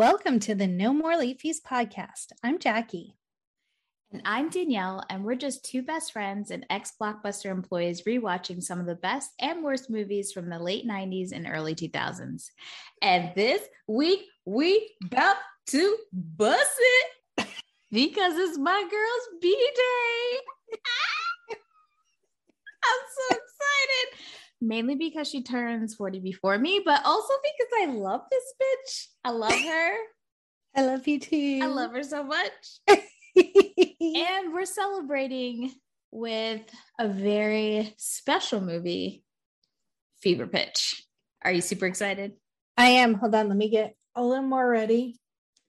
Welcome to the No More Late Fees podcast. I'm Jackie. And I'm Danielle, and we're just two best friends and ex Blockbuster employees rewatching some of the best and worst movies from the late 90s and early 2000s. And this week, we about to bust it because it's my girl's B day. I'm so excited. Mainly because she turns 40 before me, but also because I love this bitch. I love her. I love you too. I love her so much. and we're celebrating with a very special movie, Fever Pitch. Are you super excited? I am. Hold on, let me get a little more ready.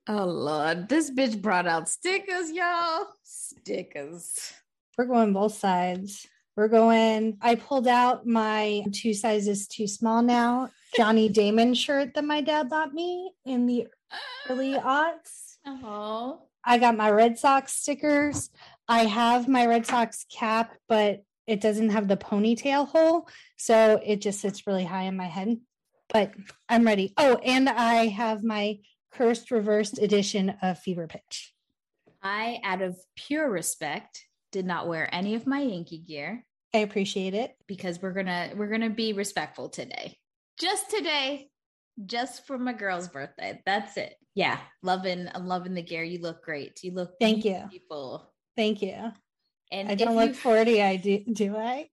Oh Lord, this bitch brought out stickers, y'all. Stickers. We're going both sides. We're going. I pulled out my two sizes too small now Johnny Damon shirt that my dad bought me in the early aughts. Oh. I got my Red Sox stickers. I have my Red Sox cap, but it doesn't have the ponytail hole. So it just sits really high in my head. But I'm ready. Oh, and I have my cursed reversed edition of Fever Pitch. I, out of pure respect, did not wear any of my Yankee gear. I appreciate it because we're gonna we're gonna be respectful today. Just today, just for my girl's birthday. That's it. Yeah, loving I'm loving the gear. You look great. You look thank you. People. Thank you. And I don't look you... 40, I do do I?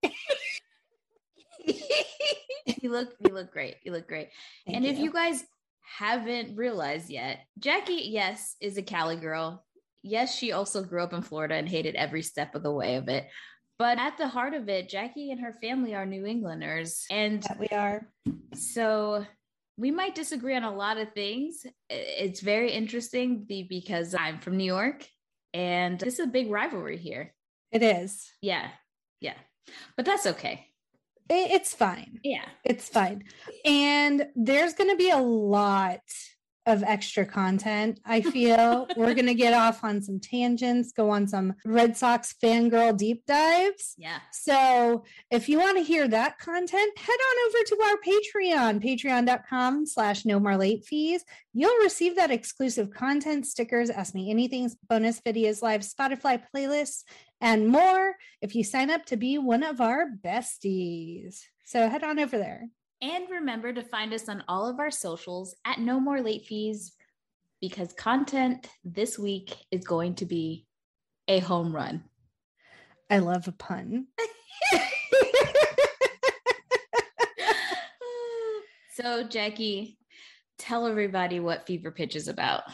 you look you look great. You look great. Thank and you. if you guys haven't realized yet, Jackie, yes, is a Cali girl. Yes, she also grew up in Florida and hated every step of the way of it. But at the heart of it, Jackie and her family are New Englanders. And that we are. So we might disagree on a lot of things. It's very interesting because I'm from New York and this is a big rivalry here. It is. Yeah. Yeah. But that's okay. It's fine. Yeah. It's fine. And there's going to be a lot of extra content. I feel we're going to get off on some tangents, go on some Red Sox fangirl deep dives. Yeah. So if you want to hear that content, head on over to our Patreon, patreon.com slash no more late fees. You'll receive that exclusive content, stickers, ask me anything, bonus videos, live Spotify playlists, and more if you sign up to be one of our besties. So head on over there. And remember to find us on all of our socials at No More Late Fees because content this week is going to be a home run. I love a pun. so, Jackie, tell everybody what Fever Pitch is about.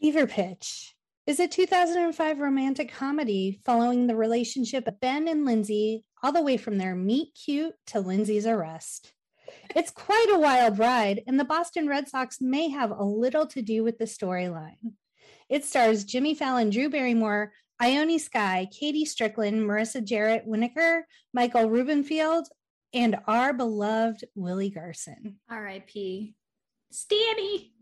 Fever Pitch is a 2005 romantic comedy following the relationship of Ben and Lindsay all the way from their meet cute to Lindsay's arrest. It's quite a wild ride, and the Boston Red Sox may have a little to do with the storyline. It stars Jimmy Fallon, Drew Barrymore, Ione Skye, KaDee Strickland, Marissa Jarrett Winokur, Michael Rubenfeld, and our beloved Willie Garson. R.I.P. Stanny.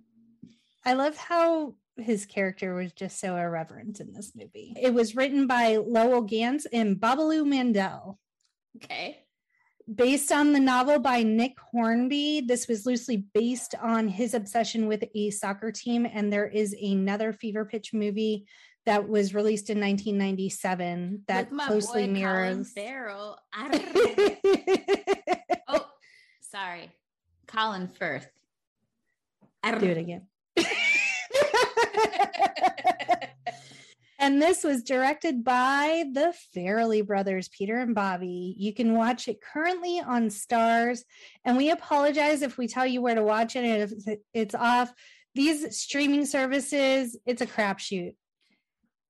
I love how his character was just so irreverent in this movie. It was written by Lowell Ganz and Babaloo Mandel. Okay. Based on the novel by Nick Hornby, this was loosely based on his obsession with a soccer team. And there is another Fever Pitch movie that was released in 1997 that closely mirrors. Farrell. oh, sorry. Colin Firth. Do it again. And this was directed by the Farrelly brothers, Peter and Bobby. You can watch it currently on Starz. And we apologize if we tell you where to watch it and if it's off. These streaming services, it's a crapshoot.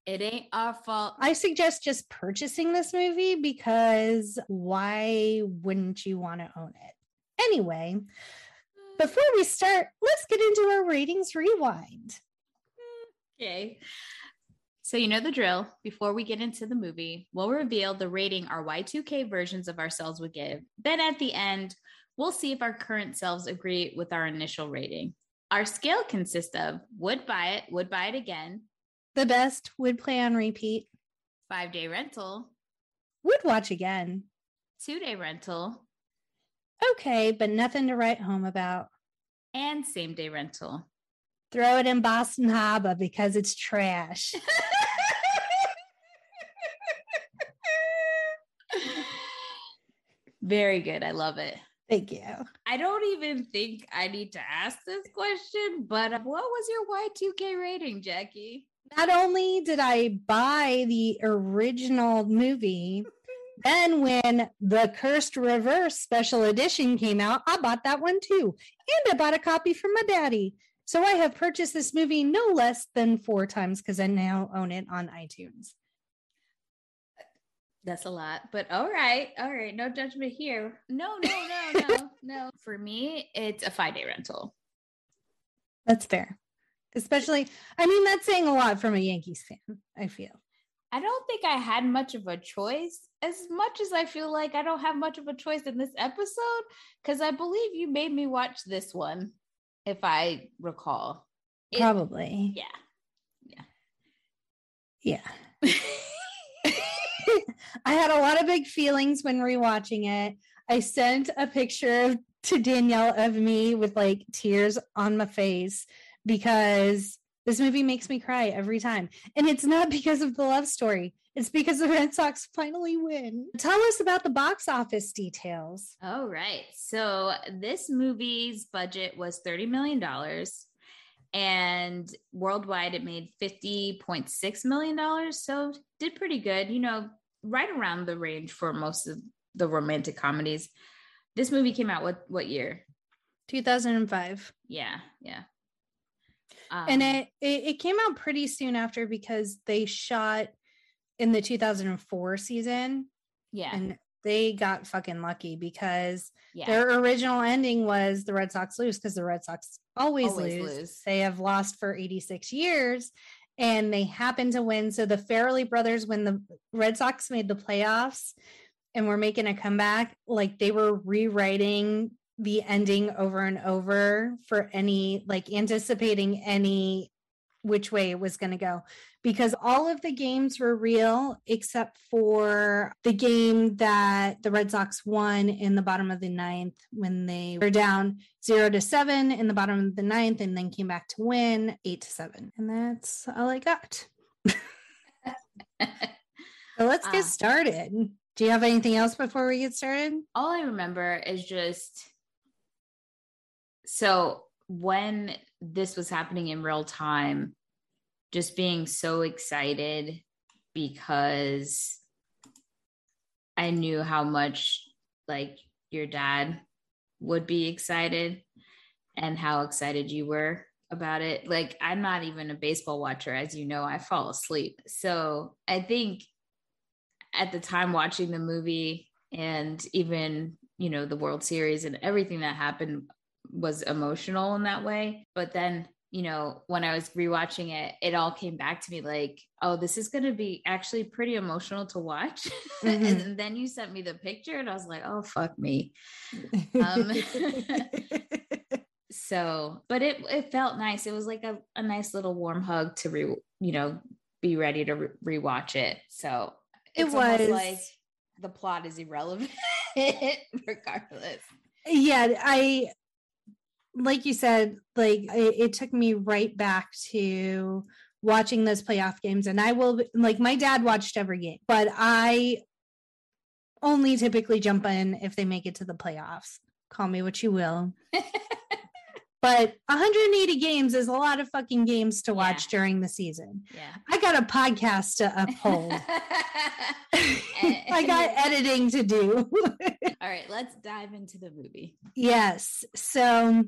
It ain't our fault. I suggest just purchasing this movie because why wouldn't you want to own it? Anyway, before we start, let's get into our ratings rewind. Okay. So, you know the drill. Before we get into the movie, we'll reveal the rating our Y2K versions of ourselves would give. Then at the end, we'll see if our current selves agree with our initial rating. Our scale consists of would buy it, would buy it again, the best, would play on repeat, five day rental, would watch again, two day rental, okay, but nothing to write home about, and same day rental. Throw it in Boston Harbor because it's trash. Very good. I love it. Thank you. I don't even think I need to ask this question, but what was your Y2K rating, Jackie? Not only did I buy the original movie, then when the Cursed Reverse special edition came out, I bought that one too. And I bought a copy for my daddy. So I have purchased this movie no less than four times because I now own it on iTunes. That's a lot, but all right, all right, no judgment here. No, no, no, no, no. For me, it's a five day rental. That's fair. Especially, I mean, that's saying a lot from a Yankees fan, I feel. I don't think I had much of a choice as much as I feel like I don't have much of a choice in this episode because I believe you made me watch this one, if I recall. It, Probably. Yeah. Yeah. Yeah. I had a lot of big feelings when rewatching it. I sent a picture to Danielle of me with like tears on my face because this movie makes me cry every time. And it's not because of the love story. It's because the Red Sox finally win. Tell us about the box office details. All right. So, this movie's budget was $30 million and worldwide it made $50.6 million. So, did pretty good. You know, right around the range for most of the romantic comedies. This movie came out what what year? 2005. Yeah, yeah. Um, and it, it it came out pretty soon after because they shot in the 2004 season. Yeah. And they got fucking lucky because yeah. their original ending was the Red Sox lose because the Red Sox always, always lose. lose. They have lost for 86 years and they happened to win. So the Farrelly brothers, when the Red Sox made the playoffs and were making a comeback, like they were rewriting the ending over and over for any, like anticipating any which way it was going to go because all of the games were real except for the game that the Red Sox won in the bottom of the ninth when they were down zero to seven in the bottom of the ninth and then came back to win eight to seven. And that's all I got. so let's get uh, started. Do you have anything else before we get started? All I remember is just so when this was happening in real time, just being so excited because I knew how much like your dad would be excited and how excited you were about it. Like, I'm not even a baseball watcher, as you know, I fall asleep. So I think at the time watching the movie and even, you know, the World Series and everything that happened was emotional in that way. But then you know, when I was rewatching it, it all came back to me like, oh, this is going to be actually pretty emotional to watch. Mm-hmm. and then you sent me the picture, and I was like, oh, fuck me. Um, so, but it it felt nice. It was like a, a nice little warm hug to re, you know, be ready to re- rewatch it. So it was like the plot is irrelevant regardless. Yeah, I like you said, like it, it, took me right back to watching those playoff games. And I will, like, my dad watched every game, but I only typically jump in if they make it to the playoffs. Call me what you will. but 180 games is a lot of fucking games to watch yeah. during the season. Yeah. I got a podcast to uphold. I got editing to do. All right, let's dive into the movie. Yes. So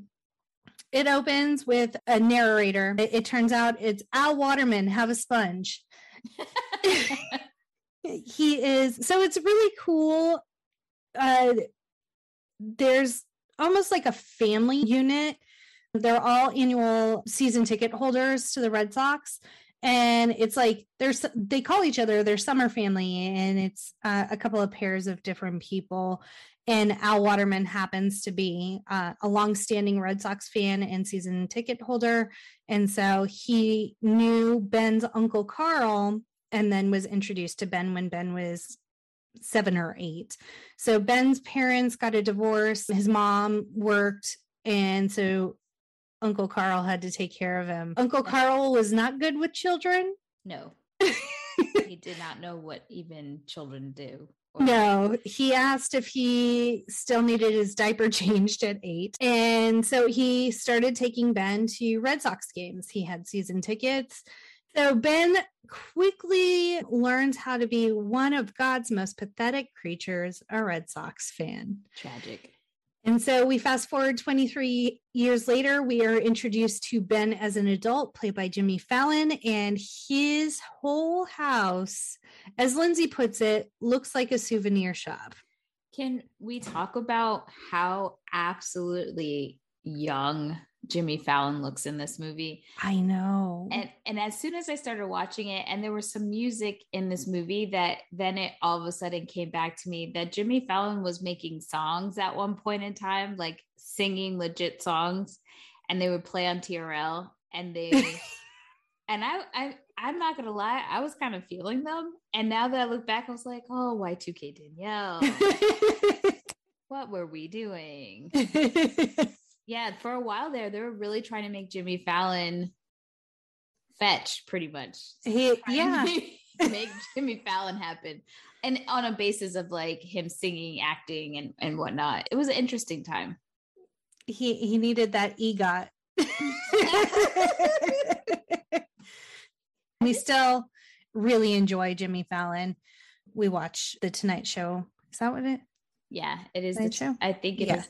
it opens with a narrator. It, it turns out it's Al Waterman, have a sponge. he is so it's really cool. Uh, there's almost like a family unit. They're all annual season ticket holders to the Red Sox. And it's like there's they call each other their summer family, and it's uh, a couple of pairs of different people and Al Waterman happens to be uh, a longstanding Red Sox fan and season ticket holder. And so he knew Ben's uncle Carl and then was introduced to Ben when Ben was seven or eight. So Ben's parents got a divorce. His mom worked. And so Uncle Carl had to take care of him. Uncle Carl was not good with children. No. he did not know what even children do. No, he asked if he still needed his diaper changed at eight. And so he started taking Ben to Red Sox games. He had season tickets. So Ben quickly learns how to be one of God's most pathetic creatures, a Red Sox fan. Tragic. And so we fast forward 23 years later, we are introduced to Ben as an adult, played by Jimmy Fallon, and his whole house, as Lindsay puts it, looks like a souvenir shop. Can we talk about how absolutely young Jimmy Fallon looks in this movie? I know. And and as soon as I started watching it, and there was some music in this movie that then it all of a sudden came back to me that Jimmy Fallon was making songs at one point in time, like singing legit songs, and they would play on TRL, and they and I I I'm not gonna lie, I was kind of feeling them, and now that I look back, I was like, oh, Y2K Danielle, what were we doing? yeah, for a while there, they were really trying to make Jimmy Fallon fetch pretty much. he, yeah. make- Jimmy Fallon happen. And on a basis of like him singing, acting, and, and whatnot. It was an interesting time. He he needed that EGOT. we still really enjoy Jimmy Fallon. We watch the Tonight Show. Is that what it? Yeah, it is. The, Show? I think it is. Yeah. the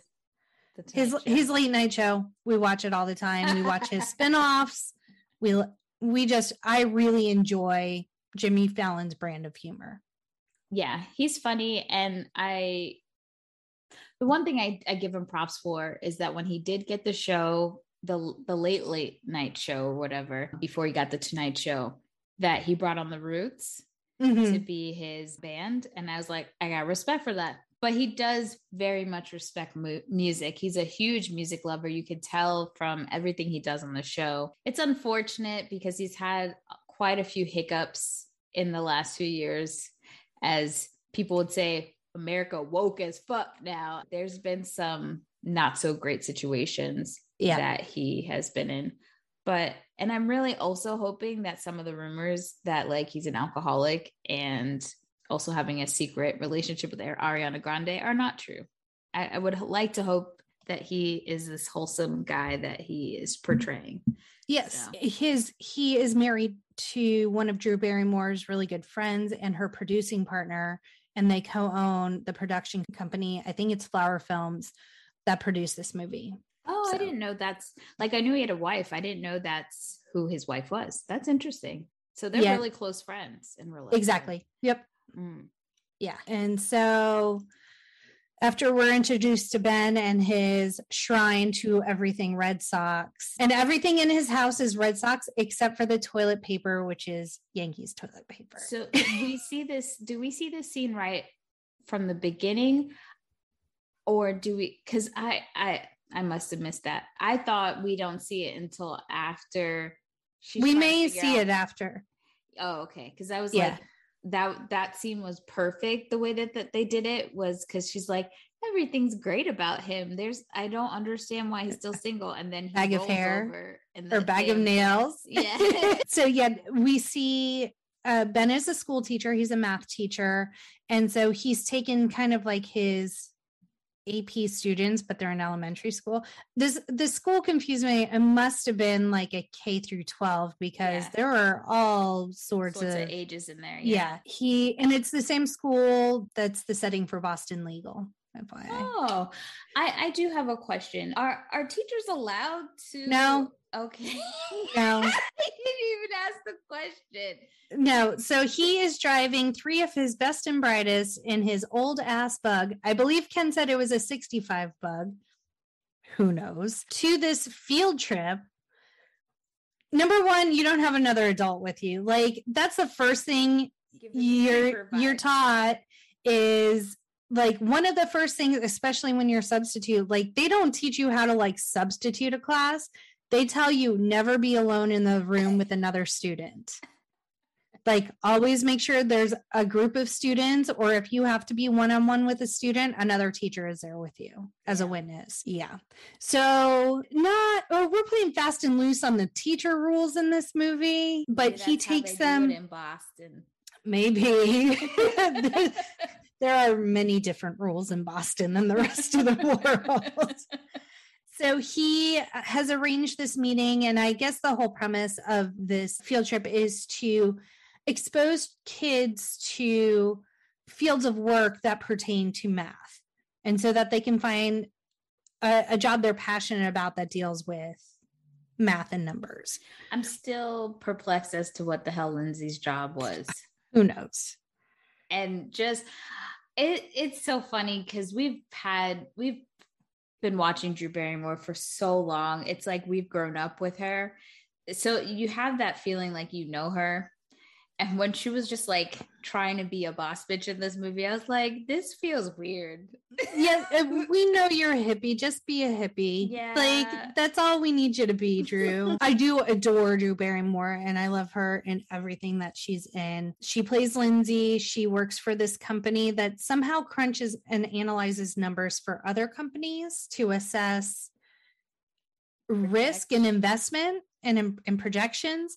his Show. his late night show. We watch it all the time. We watch his spin-offs. We we just I really enjoy Jimmy Fallon's brand of humor. yeah, he's funny. And I, the one thing I, I give him props for is that when he did get the show, the the late late night show or whatever, before he got the Tonight Show, that he brought on the Roots Mhm. to be his band, and I was like, I got respect for that. But he does very much respect mu- music. He's a huge music lover. You could tell from everything he does on the show. It's unfortunate because he's had quite a few hiccups in the last few years, as people would say, America woke as fuck now. There's been some not so great situations Yeah. that he has been in. But, and I'm really also hoping that some of the rumors that like he's an alcoholic and also having a secret relationship with Ariana Grande are not true. I, I would like to hope that he is this wholesome guy that he is portraying. Yes, So. his he is married to one of Drew Barrymore's really good friends and her producing partner, and they co-own the production company. I think it's Flower Films that produced this movie. Oh, I didn't know that's like I knew he had a wife. I didn't know that's who his wife was. That's interesting. So they're Yeah. really close friends in real life. Exactly. Yep. Mm. Yeah. And so after we're introduced to Ben and his shrine to everything Red Sox, and everything in his house is Red Sox except for the toilet paper, which is Yankees toilet paper. So we see this. Do we see this scene right from the beginning, or do we? Because I I I must have missed that. I thought we don't see it until after. We may see out- it after. Oh, okay. Because I was Yeah. like, that that scene was perfect. The way that that they did it was because she's like, everything's great about him. There's I don't understand why he's still single. And then he Bag of hair Or bag of nails. Yeah. so yeah, we see uh, Ben is a school teacher. He's a math teacher, and so he's taken kind of like his AP students, but they're in elementary school. This the school confused me. It must have been like a K through twelve because Yeah. there are all sorts, sorts of, of ages in there. yeah. He and it's the same school that's the setting for Boston Legal. FYI. Oh, I I do have a question. Are are teachers allowed to? No. Okay. No. I didn't even ask the question. No, so he is driving three of his best and brightest in his old ass bug. I believe Ken said it was a 65 bug. Who knows? To this field trip. Number one, you don't have another adult with you. Like that's the first thing Give me the you're you're taught is like one of the first things especially when you're substitute like they don't teach you how to like substitute a class they tell you never be alone in the room with another student. Like always make sure there's a group of students or if you have to be one-on-one with a student another teacher is there with you as a witness. Yeah. So not or we're playing fast and loose on the teacher rules in this movie but he takes them in Boston. maybe. There are many different rules in boston than the rest of the world so he uh, has arranged this meeting, and I guess the whole premise of this field trip is to expose kids to fields of work that pertain to math, and so that they can find a, a job they're passionate about that deals with math and numbers. I'm still perplexed as to what the hell Lindsay's job was. Who knows? and just it it's so funny because we've had we've been watching Drew Barrymore for so long. It's like we've grown up with her. So you have that feeling like you know her. And when she was just like trying to be a boss bitch in this movie, I was like, this feels weird. Yeah, we know you're a hippie. Just be a hippie. Yeah. Like, that's all we need you to be, Drew. I do adore Drew Barrymore and I love her in everything that she's in. She plays Lindsay. She works for this company that somehow crunches and analyzes numbers for other companies to assess risk and investment and, and projections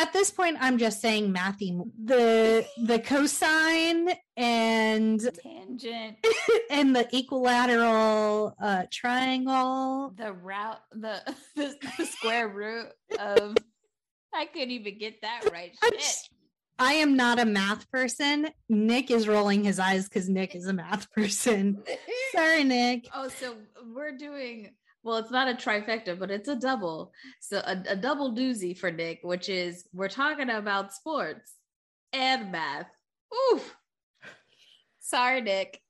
at this point i'm just saying mathy the the cosine and Tangent, and the equilateral uh triangle. The route, the, the, the square root of I couldn't even get that right. Shit. i am not a math person. Nick is rolling his eyes because nick is a math person. Sorry nick. Oh, so we're doing well, it's not a trifecta, but it's a double. So a, a double doozy for Nick, which is we're talking about sports and math. Oof. Sorry, Nick.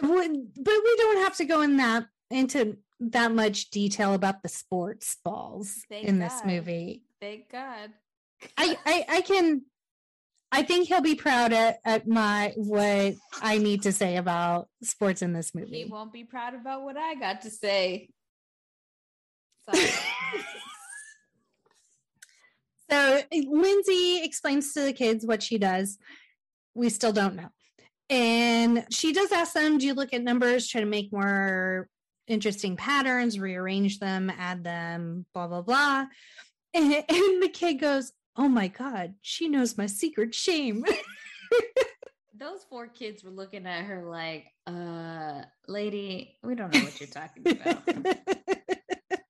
But we don't have to go in that into that much detail about the sports balls Thank in this movie Thank God. I, I I can I think he'll be proud at, at my what I need to say about sports in this movie. He won't be proud about what I got to say. So Lindsay explains to the kids what she does. We still don't know. And she does ask them, do you look at numbers, try to make more interesting patterns, rearrange them, add them, blah, blah, blah. And, and the kid goes, Oh my God, she knows my secret shame. Those four kids were looking at her like, uh, lady, we don't know what you're talking about.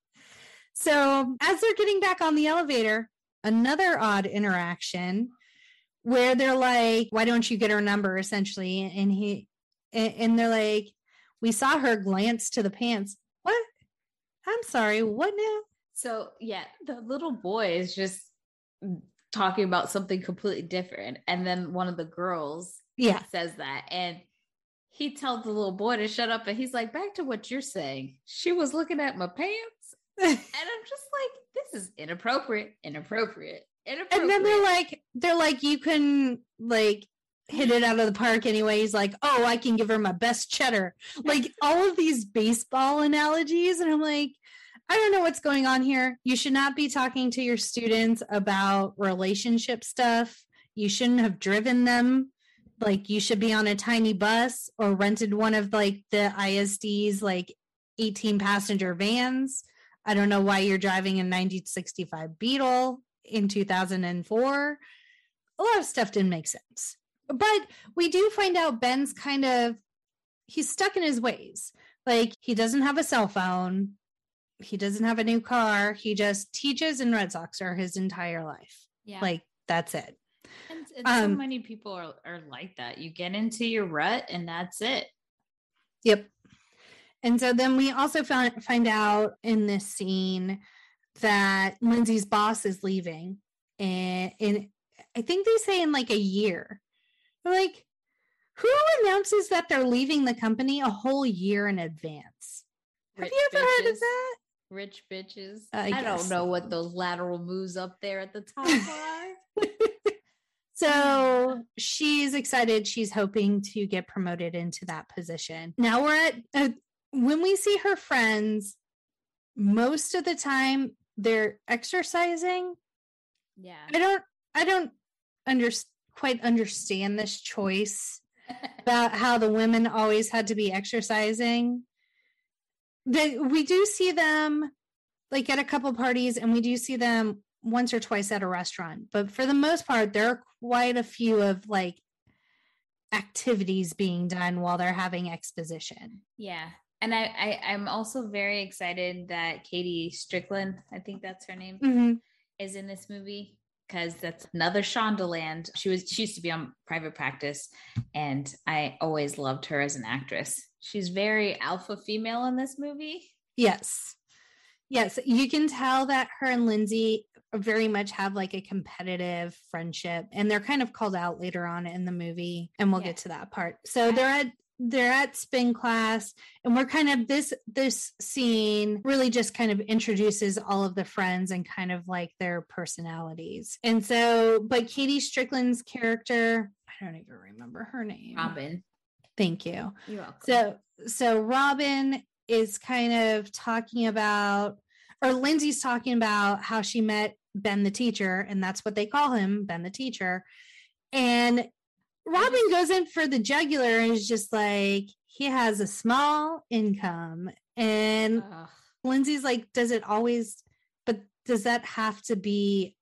so as they're getting back on the elevator, another odd interaction where they're like, "Why don't you get her number?" Essentially, and he and, they're like, "We saw her glance to the pants." What? I'm sorry. What now? So yeah, the little boy is just talking about something completely different. And then one of the girls Yeah. says that. And he tells the little boy to shut up. And he's like, back to what you're saying. She was looking at my pants. And I'm just like, this is inappropriate, inappropriate, inappropriate. and then they're like, they're like, you can like hit it out of the park anyway. He's like, oh, I can give her my best cheddar. Like all of these baseball analogies. And I'm like, I don't know what's going on here. You should not be talking to your students about relationship stuff. You shouldn't have driven them. Like you should be on a tiny bus or rented one of like the ISD's like 18 passenger vans. I don't know why you're driving a 1965 Beetle in 2004. A lot of stuff didn't make sense. But we do find out Ben's kind of he's stuck in his ways. Like he doesn't have a cell phone. He doesn't have a new car. He just teaches in Red Sox or his entire life. yeah. Like that's it. and, and so um, many people are, are like that. You get into your rut and that's it. Yep. And so then we also found, find out in this scene that Lindsay's boss is leaving. And in I think they say in like a year. We're like, who announces that they're leaving the company a whole year in advance? Have you ever heard of that? Rich bitches. I I, don't know what those lateral moves up there at the top are. So she's excited. She's hoping to get promoted into that position. Now we're at, uh, when we see her friends, most of the time they're exercising. yeah. I don't, I don't under quite understand this choice about how the women always had to be exercising. That we do see them like at a couple parties and we do see them once or twice at a restaurant. But for the most part, there are quite a few of like activities being done while they're having exposition. Yeah. And I, I I'm also very excited that KaDee Strickland, I think that's her name, Mhm. is in this movie because that's another Shondaland. She was she used to be on private practice, and I always loved her as an actress. She's very alpha female in this movie. Yes. Yes. You can tell that her and Lindsay very much have like a competitive friendship and they're kind of called out later on in the movie and we'll Yeah. get to that part. So they're at they're at spin class and we're kind of this this scene really just kind of introduces all of the friends and kind of like their personalities. And so but KaDee Strickland's character, I don't even remember her name. Robin, Thank you. you're welcome. So so Robin is kind of talking about or Lindsay's talking about how she met Ben the teacher and that's what they call him, Ben the teacher. And Robin goes in for the jugular and is just like he has a small income and Ugh, Lindsay's like does it always but does that have to be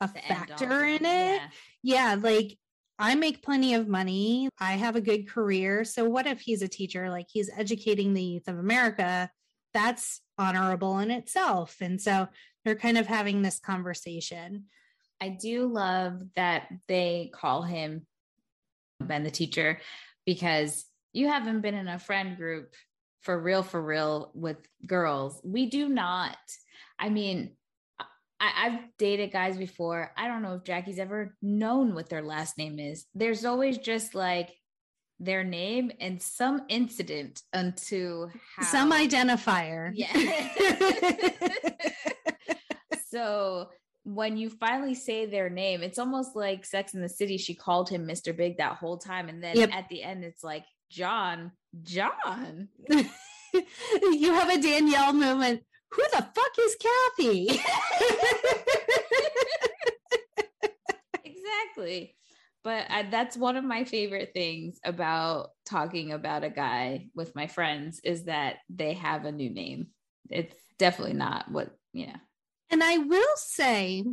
a the factor in it? Yeah. yeah, like I make plenty of money. I have a good career. So what if he's a teacher? Like he's educating the youth of America. That's honorable in itself. And so they're kind of having this conversation. I do love that they call him Ben the teacher because you haven't been in a friend group for real, for real with girls. We do not. I mean, I, I've dated guys before. I don't know if Jackie's ever known what their last name is. There's always just like their name and some incident unto how Some identifier. Yeah. so when you finally say their name, it's almost like Sex in the City. She called him Mr. Big that whole time. And then Yep. at the end, it's like, John, John. you have a Danielle moment. Who the fuck is Kathy? exactly. But I, that's one of my favorite things about talking about a guy with my friends is that they have a new name. It's definitely not what, yeah. And I will say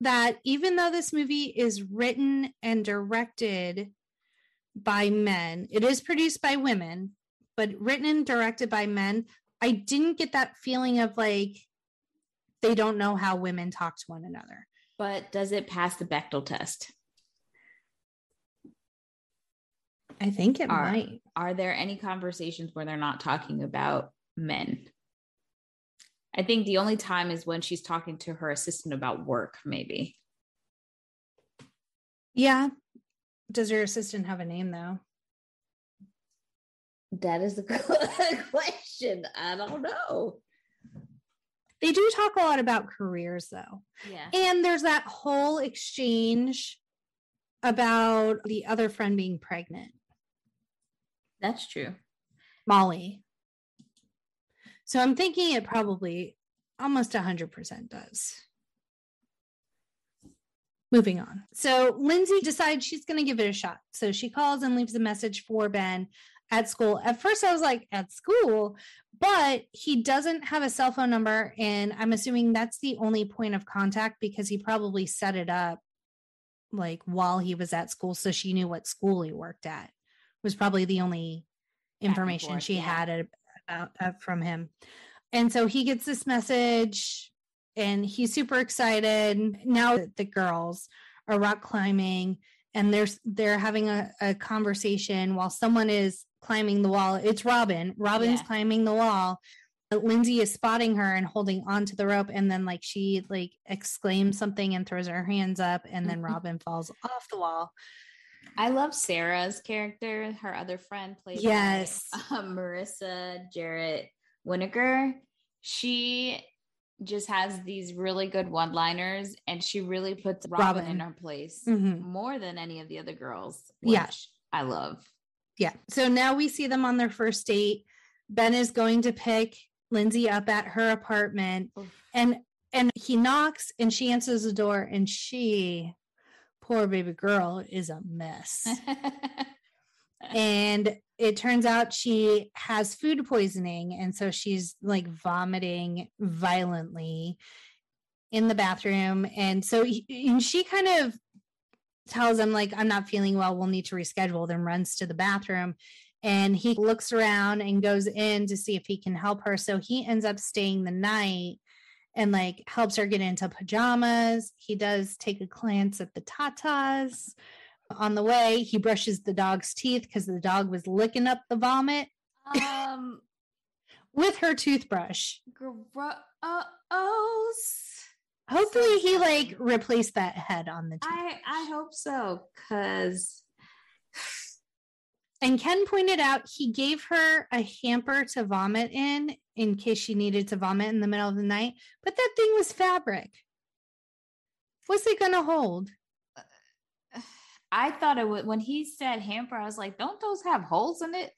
that even though this movie is written and directed by men, it is produced by women, but written and directed by men, I didn't get that feeling of like they don't know how women talk to one another. But does it pass the Bechdel test? I think it Are- might. are there any conversations where they're not talking about men? I think the only time is when she's talking to her assistant about work, maybe. Yeah. Does your assistant have a name though? That is the good question. I don't know. They do talk a lot about careers though. Yeah. And there's that whole exchange about the other friend being pregnant. That's true. Molly. So I'm thinking it probably almost 100% does. Moving on. So Lindsay decides she's going to give it a shot. So she calls and leaves a message for Ben at school. At first, I was like, at school, but he doesn't have a cell phone number. And I'm assuming that's the only point of contact because he probably set it up like while he was at school. So she knew what school he worked at, was probably the only information forth, she yeah. had about uh, from him. And so he gets this message and he's super excited. Now the girls are rock climbing and they're they're having a, a conversation while someone is climbing the wall. It's Robin. Robin's Yeah. climbing the wall. Lindsay is spotting her and holding onto the rope, and then like she like exclaims something and throws her hands up, and then Robin falls off the wall. I love Sarah's character, her other friend played Yes. by um, Marissa Jarrett Winokur. She just has these really good one-liners and she really puts Robin, in her place Mhm. more than any of the other girls. Yeah. I love. Yeah. So now we see them on their first date. Ben is going to pick Lindsay up at her apartment Oof. and and he knocks and she answers the door and she poor baby girl is a mess. and it turns out she has food poisoning. And so she's like vomiting violently in the bathroom. And so he, and she kind of tells him, like, I'm not feeling well. We'll need to reschedule, then runs to the bathroom. And he looks around and goes in to see if he can help her. So he ends up staying the night and like helps her get into pajamas. He does take a glance at the tatas. On the way, he brushes the dog's teeth because the dog was licking up the vomit. Um, with her toothbrush. Gross. Hopefully, he like replaced that head on the. Toothbrush. I I hope so, cause and Ken pointed out he gave her a hamper to vomit in in case she needed to vomit in the middle of the night, but that thing was fabric. What's it going to hold? I thought it would, when he said hamper, I was like, don't those have holes in it?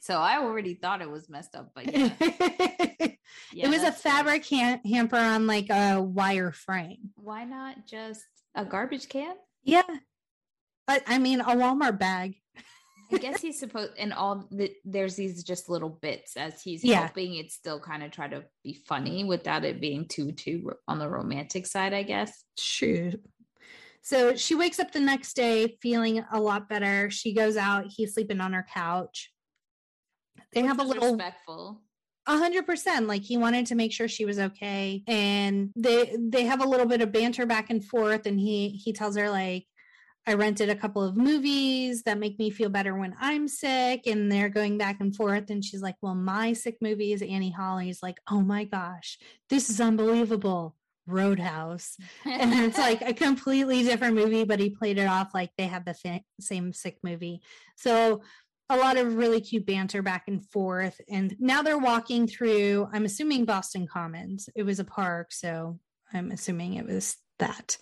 So I already thought it was messed up, but yeah. yeah it was a fabric ha- hamper on like a wire frame. Why not just a garbage can? Yeah. I, I mean, a Walmart bag. I guess he's supposed, and all the, there's these just little bits as he's yeah. helping it still kind of try to be funny without it being too too on the romantic side, I guess. Sure. So she wakes up the next day feeling a lot better. She goes out. He's sleeping on her couch. They Which have a little respectful. A hundred percent. Like he wanted to make sure she was okay, and they they have a little bit of banter back and forth. And he he tells her like, I rented a couple of movies that make me feel better when I'm sick. And they're going back and forth. And she's like, Well, my sick movie is Annie Hall he's like, Oh my gosh, this is unbelievable. Roadhouse. and it's like a completely different movie, but he played it off like they have the fa- same sick movie. So a lot of really cute banter back and forth. And now they're walking through, I'm assuming Boston Commons. It was a park. So I'm assuming it was that.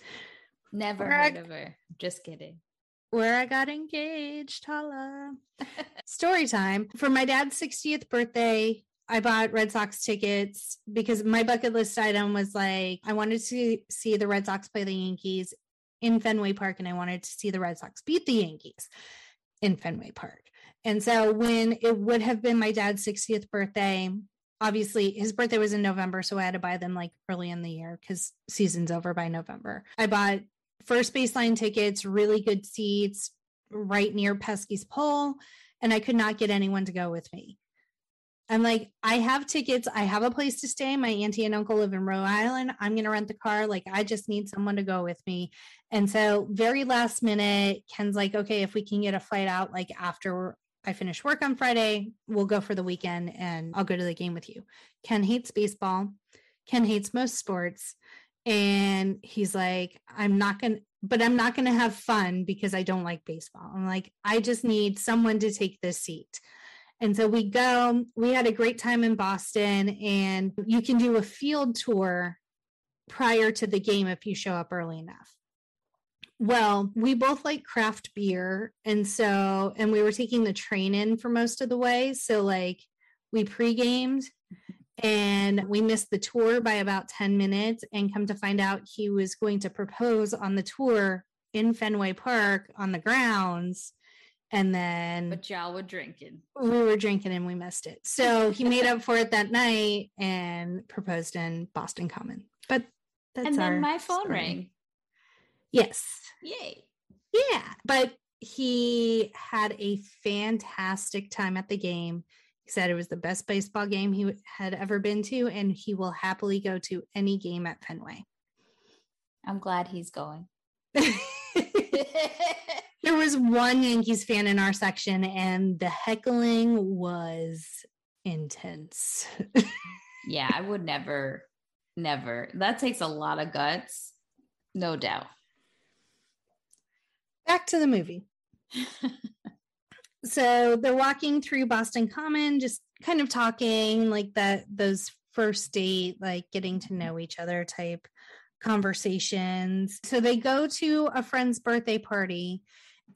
Never where heard I, of her. Just kidding. Where I got engaged, holla. Story time. For my dad's 60th birthday, I bought Red Sox tickets because my bucket list item was like, I wanted to see the Red Sox play the Yankees in Fenway Park and I wanted to see the Red Sox beat the Yankees in Fenway Park. And so when it would have been my dad's 60th birthday, obviously his birthday was in November, so I had to buy them like early in the year because season's over by November. I bought first baseline tickets, really good seats right near Pesky's pole, and I could not get anyone to go with me. I'm like, I have tickets. I have a place to stay. My auntie and uncle live in Rhode Island. I'm going to rent the car. Like, I just need someone to go with me. And so, very last minute, Ken's like, okay, if we can get a flight out, like after I finish work on Friday, we'll go for the weekend and I'll go to the game with you. Ken hates baseball. Ken hates most sports and he's like i'm not gonna but i'm not gonna have fun because i don't like baseball. I'm like i just need someone to take this seat. And so we go we had a great time in boston and you can do a field tour prior to the game if you show up early enough. Well we both like craft beer and so and we were taking the train in for most of the way so like we pre-gamed and we missed the tour by about 10 minutes and come to find out he was going to propose on the tour in Fenway Park on the grounds. And then but y'all were drinking. We were drinking and we missed it. So he made up for it that night and proposed in boston common. But that's and then my phone story. rang. Yes. Yay. Yeah but he had a fantastic time at the game said it was the best baseball game he had ever been to, and he will happily go to any game at Fenway. I'm glad he's going. there was one Yankees fan in our section, and the heckling was intense. yeah, I would never, never. That takes a lot of guts, no doubt. Back to the movie so they're walking through Boston Common, just kind of talking like that, those first date, like getting to know each other type conversations. So they go to a friend's birthday party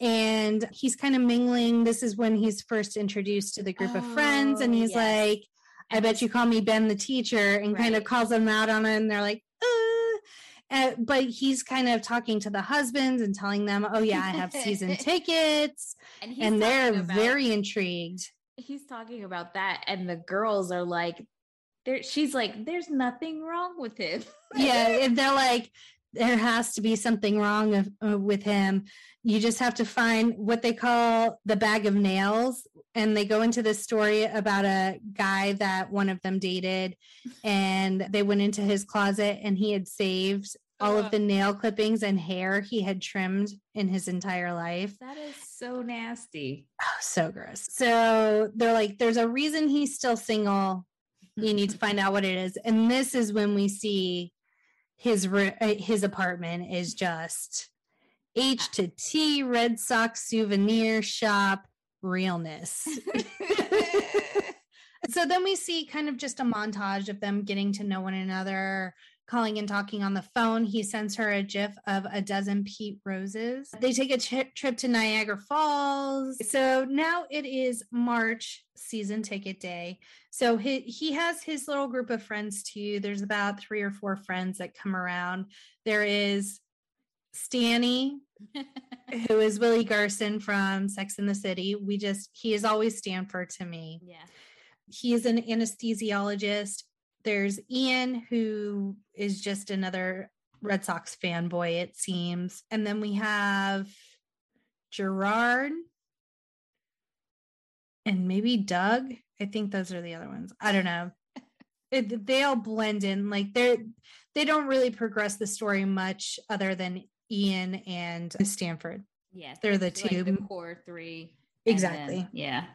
and he's kind of mingling. This is when he's first introduced to the group oh, of friends, and oh, he's yes. like, I bet you call me Ben the teacher, and right. kind of calls them out on it. And they're like, uh. But he's kind of talking to the husbands and telling them, "Oh yeah, I have season tickets," and, and they're about, very intrigued. He's talking about that, and the girls are like, "There." She's like, "There's nothing wrong with him." yeah, and they're like, "There has to be something wrong of, uh, with him." You just have to find what they call the bag of nails, and they go into this story about a guy that one of them dated and they went into his closet and he had saved all of the nail clippings and hair he had trimmed in his entire life. That is so nasty. Oh, so gross. So they're like, there's a reason he's still single. You need to find out what it is. And this is when we see his uh, his apartment is just H to T Red Sox souvenir shop realness. so then we see kind of just a montage of them getting to know one another, calling and talking on the phone. He sends her a gif of a dozen pete roses. They take a tri- trip to Niagara Falls. So now it is March season ticket day. So he, he has his little group of friends too. There's about three or four friends that come around. There is Stanny, who is Willie Garson from Sex in the City. We just, he is always Stanford to me. Yeah. He is an anesthesiologist. There's Ian, who is just another Red Sox fanboy, it seems. And then we have Gerard and maybe Doug. I think those are the other ones. I don't know. It, they all blend in. Like they're they don't really progress the story much other than Ian and Stanford. Yeah, they're the two like the core three. Exactly. Then, yeah.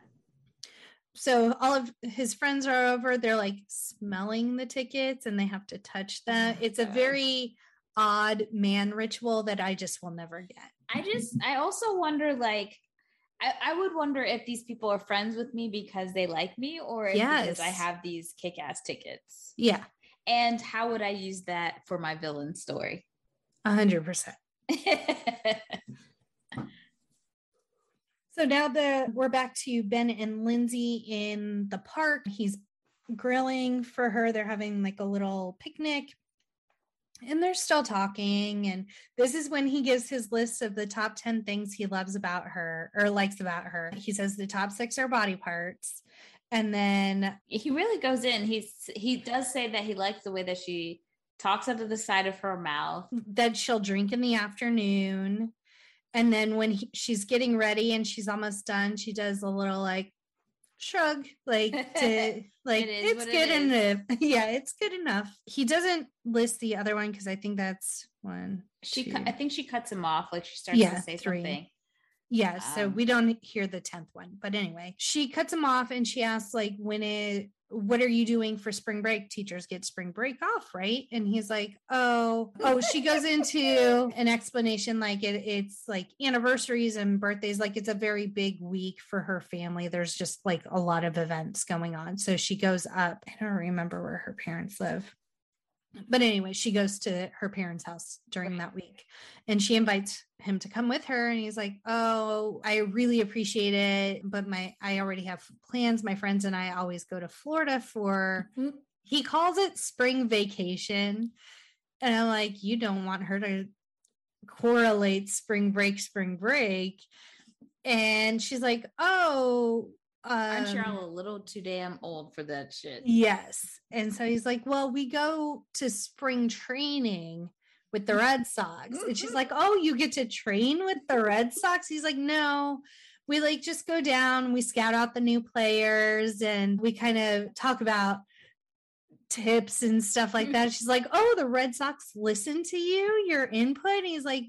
So all of his friends are over. They're like smelling the tickets and they have to touch them. Oh it's a very odd man ritual that I just will never get. I just, I also wonder like, I, I would wonder if these people are friends with me because they like me or yes. because I have these kick ass tickets. Yeah. And how would I use that for my villain story? A hundred percent. So now the we're back to Ben and Lindsay in the park. He's grilling for her. They're having like a little picnic. And they're still talking. And this is when he gives his list of the top 10 things he loves about her or likes about her. He says the top six are body parts. And then he really goes in. He's he does say that he likes the way that she talks out of the side of her mouth. That she'll drink in the afternoon. And then when he, she's getting ready and she's almost done, she does a little like shrug, like to like it it's good it enough. yeah, it's good enough. He doesn't list the other one because I think that's one. She, two. I think she cuts him off. Like she starts yeah, to say three. something. Yeah, um, so we don't hear the tenth one, but anyway, she cuts him off and she asks like when it what are you doing for spring break? Teachers get spring break off, right? And he's like, oh, oh, she goes into an explanation like it, it's like anniversaries and birthdays, like it's a very big week for her family. There's just like a lot of events going on. So she goes up. I don't remember where her parents live but anyway, she goes to her parents' house during that week and she invites him to come with her. And he's like, Oh, I really appreciate it. But my, I already have plans. My friends and I always go to Florida for, mm-hmm. he calls it spring vacation. And I'm like, You don't want her to correlate spring break, spring break. And she's like, Oh, um, I'm sure I'm a little too damn old for that shit. Yes. And so he's like, Well, we go to spring training with the Red Sox. And she's mm-hmm. like, Oh, you get to train with the Red Sox? He's like, No, we like just go down, we scout out the new players, and we kind of talk about tips and stuff like that. She's like, Oh, the Red Sox listen to you, your input. And he's like,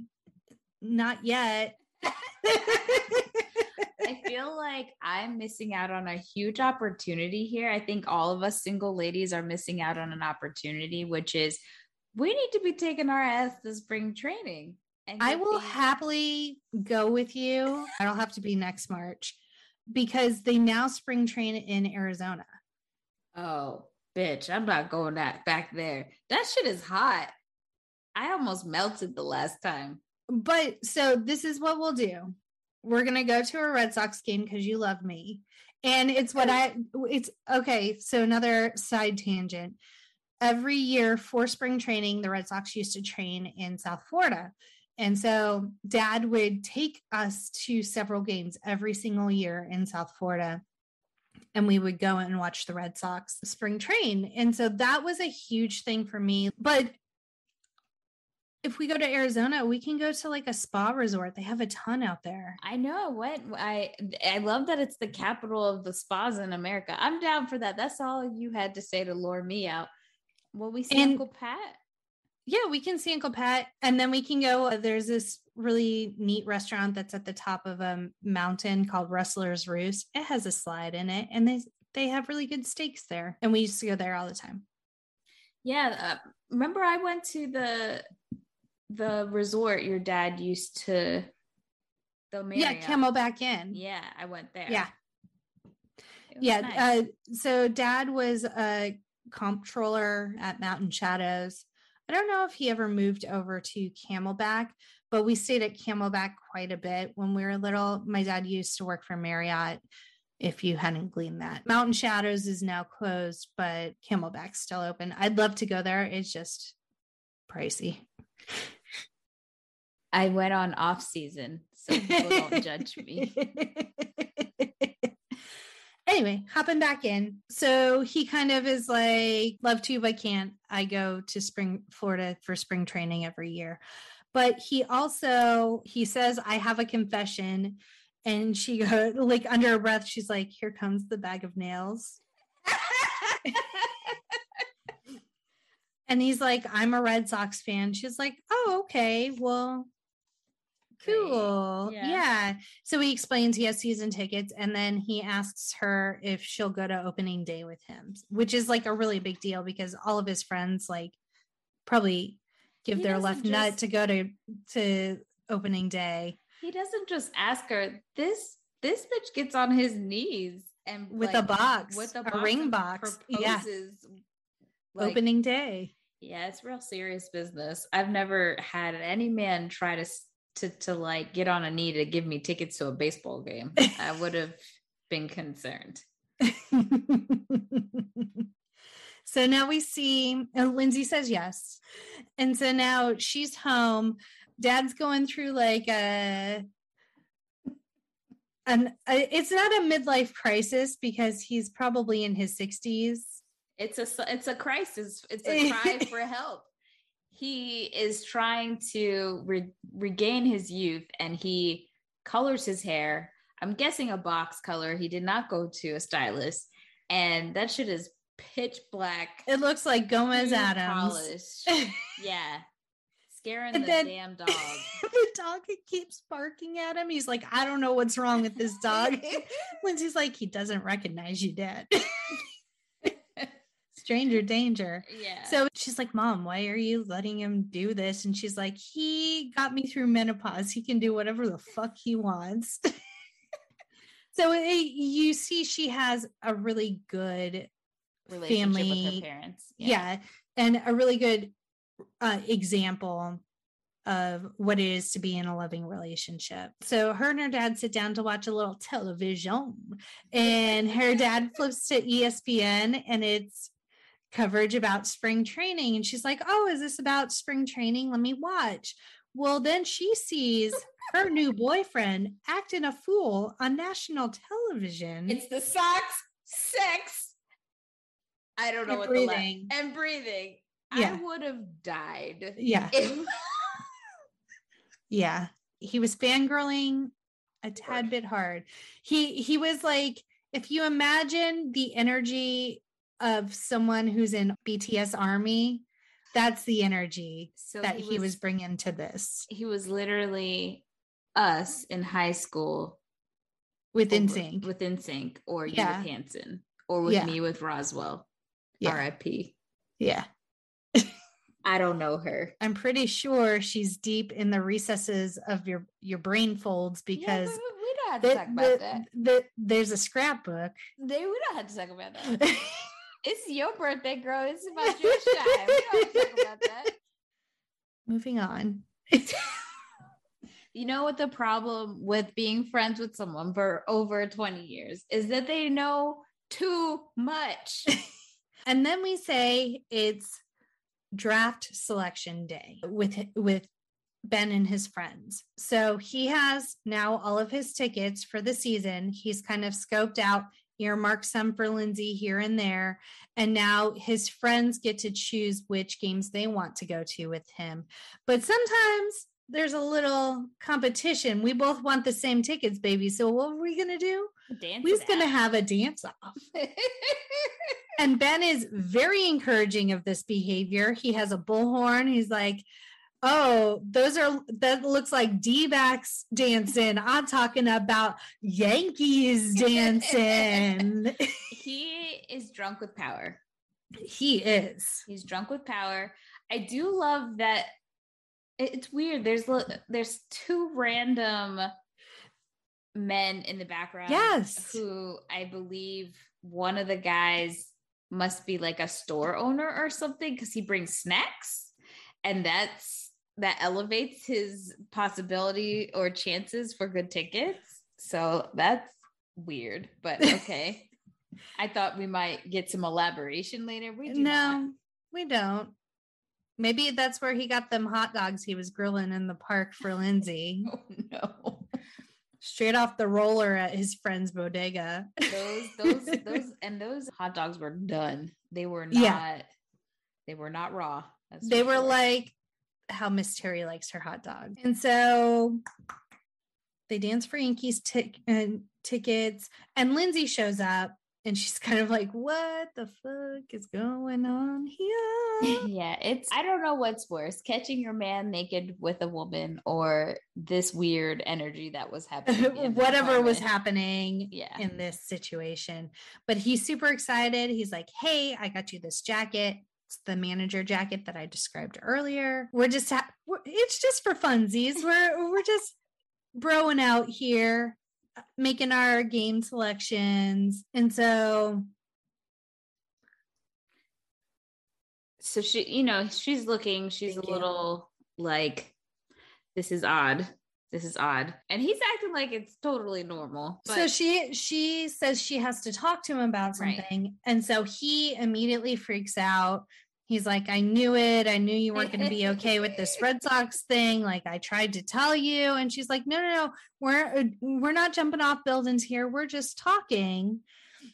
Not yet. I feel like I'm missing out on a huge opportunity here. I think all of us single ladies are missing out on an opportunity, which is we need to be taking our ass to spring training. I will happily go with you. I don't have to be next March because they now spring train in Arizona. Oh, bitch, I'm not going that back there. That shit is hot. I almost melted the last time. But so this is what we'll do we're gonna go to a Red Sox game because you love me. And it's what I it's okay. So another side tangent. Every year for spring training, the Red Sox used to train in South Florida. And so dad would take us to several games every single year in South Florida. And we would go and watch the Red Sox spring train. And so that was a huge thing for me. But if we go to Arizona, we can go to like a spa resort. They have a ton out there. I know what I I love that it's the capital of the spas in America. I'm down for that. That's all you had to say to lure me out. Well, we see and, Uncle Pat. Yeah, we can see Uncle Pat, and then we can go. Uh, there's this really neat restaurant that's at the top of a mountain called Rustler's Roost. It has a slide in it, and they they have really good steaks there, and we used to go there all the time. Yeah, uh, remember I went to the the resort your dad used to the Marriott. yeah camelback inn yeah i went there yeah yeah nice. uh, so dad was a comptroller at mountain shadows i don't know if he ever moved over to camelback but we stayed at camelback quite a bit when we were little. My dad used to work for marriott if you hadn't gleaned that. Mountain shadows is now closed but camelback's still open. I'd love to go there. It's just pricey. I went on off season, so people don't judge me. anyway, hopping back in. So he kind of is like, love to, but can't. I go to spring Florida for spring training every year. But he also he says, I have a confession. And she goes like under her breath, she's like, Here comes the bag of nails. and he's like, I'm a Red Sox fan. She's like, Oh, okay. Well, Cool. Yeah. yeah. So he explains he has season tickets and then he asks her if she'll go to opening day with him, which is like a really big deal because all of his friends like probably give he their left just, nut to go to to opening day. He doesn't just ask her. This this bitch gets on his knees and with like, a box, with a, a box ring box. yeah. Like, opening day. Yeah, it's real serious business. I've never had any man try to to to like get on a knee to give me tickets to a baseball game. I would have been concerned. so now we see and Lindsay says yes. And so now she's home. Dad's going through like uh, a and uh, it's not a midlife crisis because he's probably in his 60s. It's a it's a crisis. It's a cry for help he is trying to re- regain his youth and he colors his hair. I'm guessing a box color. He did not go to a stylist. And that shit is pitch black. It looks like Gomez Addams. yeah. Scaring and the then, damn dog. the dog keeps barking at him. He's like, I don't know what's wrong with this dog. Lindsay's like, he doesn't recognize you, Dad stranger danger. Yeah. So she's like, Mom, why are you letting him do this? And she's like, He got me through menopause. He can do whatever the fuck he wants. so it, you see, she has a really good family with her parents. Yeah. yeah. And a really good uh, example of what it is to be in a loving relationship. So her and her dad sit down to watch a little television, and her dad flips to ESPN, and it's coverage about spring training. And she's like, Oh, is this about spring training? Let me watch. Well, then she sees her new boyfriend acting a fool on national television. It's the socks, sex. I don't know and what breathing. the la- and breathing. Yeah. I would have died. Yeah. If- yeah. He was fangirling a tad bit hard. He he was like, if you imagine the energy of someone who's in BTS Army, that's the energy so that he was, he was bringing to this. He was literally us in high school with NSYNC, with NSYNC, or you yeah. with Hanson, or with yeah. me with Roswell. Yeah. R.I.P. Yeah. I don't know her. I'm pretty sure she's deep in the recesses of your your brain folds because yeah, we, we don't have to the, talk about the, that. The, there's a scrapbook. They, we don't have to talk about that. It's your birthday, girl. It's about your time. We don't talk about that. Moving on. you know what the problem with being friends with someone for over 20 years is that they know too much. And then we say it's draft selection day with with Ben and his friends. So he has now all of his tickets for the season. He's kind of scoped out, earmarked some for Lindsay here and there. And now his friends get to choose which games they want to go to with him. But sometimes there's a little competition. We both want the same tickets, baby. So what are we gonna do? Dance We're gonna have a dance off. And Ben is very encouraging of this behavior. He has a bullhorn. He's like, Oh, those are that looks like D backs dancing. I'm talking about Yankees dancing. he is drunk with power. he is. He's drunk with power. I do love that. It's weird. There's there's two random men in the background. Yes. Who I believe one of the guys must be like a store owner or something because he brings snacks, and that's that elevates his possibility or chances for good tickets. So that's weird, but okay. I thought we might get some elaboration later. We do no, not. we don't. Maybe that's where he got them hot dogs he was grilling in the park for oh, Lindsay. Oh no. Straight off the roller at his friend's bodega. Those those those and those hot dogs were done. They were not Yeah. they were not raw. they were sure. like how Miss Terry likes her hot dog. And so they dance for Yankees tic- and uh, tickets. And Lindsay shows up and she's kind of like, What the fuck is going on here? yeah, it's I don't know what's worse, catching your man naked with a woman or this weird energy that was happening. Whatever was happening Yeah. in this situation. But he's super excited. He's like, Hey, I got you this jacket. It's the manager jacket that I described earlier. We're just, ha- it's just for funsies. We're, we're just broing out here, making our game selections. And so, so she you know she's looking she's Thank a you. little like this is odd this is odd and he's acting like it's totally normal so she she says she has to talk to him about Right. something and so he immediately freaks out he's like i knew it. I knew you weren't going to be okay with this red sox thing. Like i tried to tell you. And she's like no no no. We're uh, we're not jumping off buildings here. We're just talking.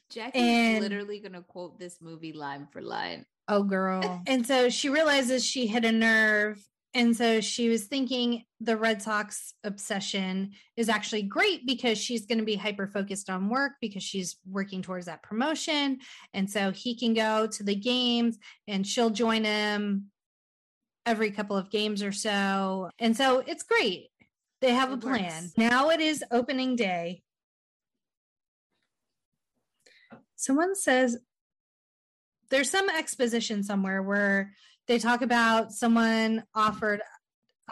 Jack is and- literally gonna quote this movie line for line. Oh girl. And so she realizes she hit a nerve and so she was thinking the red sox obsession is actually great because she's going to be hyper focused on work because she's working towards that promotion. And so he can go to the games and she'll join him every couple of games or so. And so it's great. They have a plan. Now it is opening day. Someone says there's some exposition somewhere where they talk about someone offered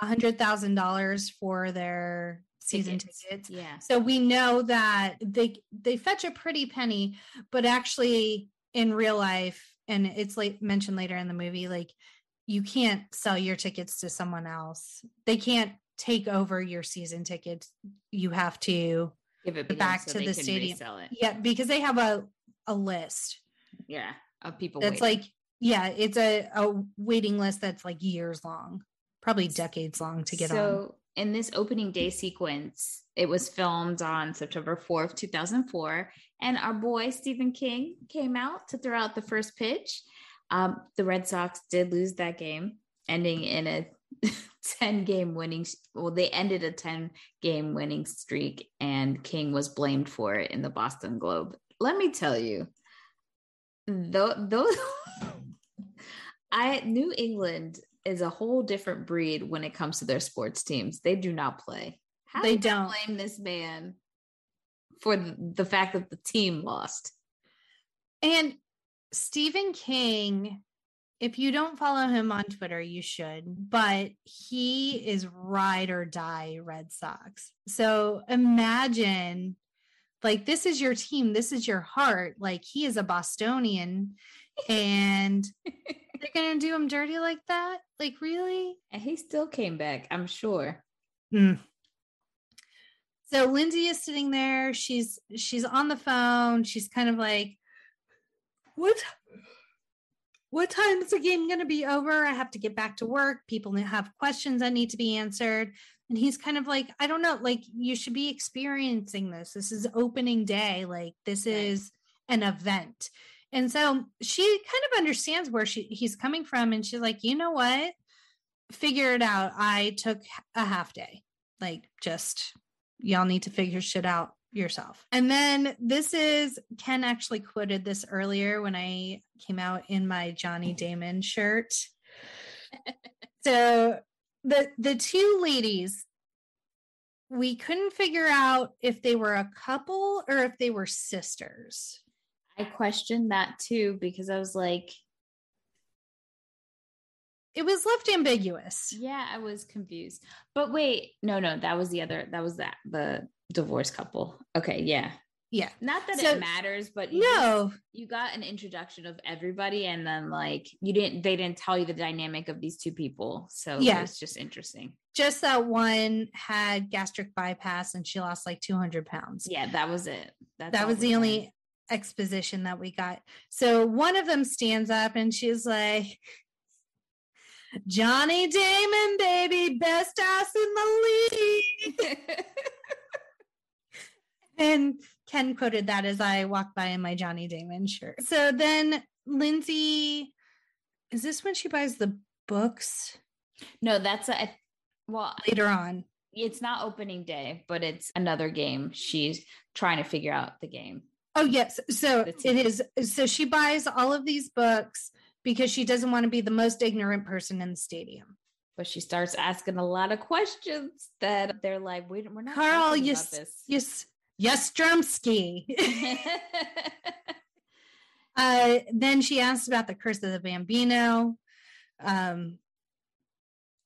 a hundred thousand dollars for their season Tickets. tickets. yeah So we know that they they fetch a pretty penny, but actually in real life, and it's like mentioned later in the movie, like you can't sell your tickets to someone else. They can't take over your season tickets. You have to give it back so to the stadium. yeah, because they have a a list yeah of people that's waiting. like yeah it's a, a waiting list that's like years long probably decades long to get on. So in this opening day sequence it was filmed on september 4th 2004 and our boy stephen king came out to throw out the first pitch. Um, the red sox did lose that game ending in a 10 game winning well they ended a 10 game winning streak and king was blamed for it in the boston globe. Let me tell you those, those I New England is a whole different breed when it comes to their sports teams. They do not play. How They do don't blame this man for the, the fact that the team lost. and stephen king if you don't follow him on twitter you should but he is ride or die red sox so imagine like this is your team this is your heart like he is a bostonian and they're gonna do him dirty like that like really And he still came back, I'm sure. Mm. So Lindsay is sitting there. She's she's on the phone. She's kind of like, what what time is the game going to be over? I have to get back to work. People have questions that need to be answered. And he's kind of like, I don't know, like you should be experiencing this. This is opening day. Like this is an event. And so she kind of understands where she he's coming from. And she's like, you know what? Figure it out. I took a half day. Like just y'all need to figure shit out yourself. And then this is Ken actually quoted this earlier when I came out in my Johnny Damon shirt. so the the two ladies we couldn't figure out if they were a couple or if they were sisters. I questioned that too because I was like it was left ambiguous. Yeah, I was confused. But wait, no, no, that was the other that was that the divorce couple. Okay, yeah. Yeah. Not that so, it matters, but you no, just, you got an introduction of everybody, and then like you didn't, they didn't tell you the dynamic of these two people. So yeah, it's just interesting. Just that one had gastric bypass and she lost like 200 pounds. Yeah, that was it. That's that was the only exposition that we got. So one of them stands up and she's like, Johnny Damon, baby, best ass in the league. and Ken quoted that as I walked by in my Johnny Damon shirt. So then Lindsay, is this when she buys the books? No, that's a well later on. It's not opening day, but it's another game. She's trying to figure out the game. Oh yes, so it is. So she buys all of these books because she doesn't want to be the most ignorant person in the stadium. But she starts asking a lot of questions that they're like, "Wait, we're not." Carl, yes, yes, yes, Drumsky. uh, then she asks about the curse of the Bambino. Um,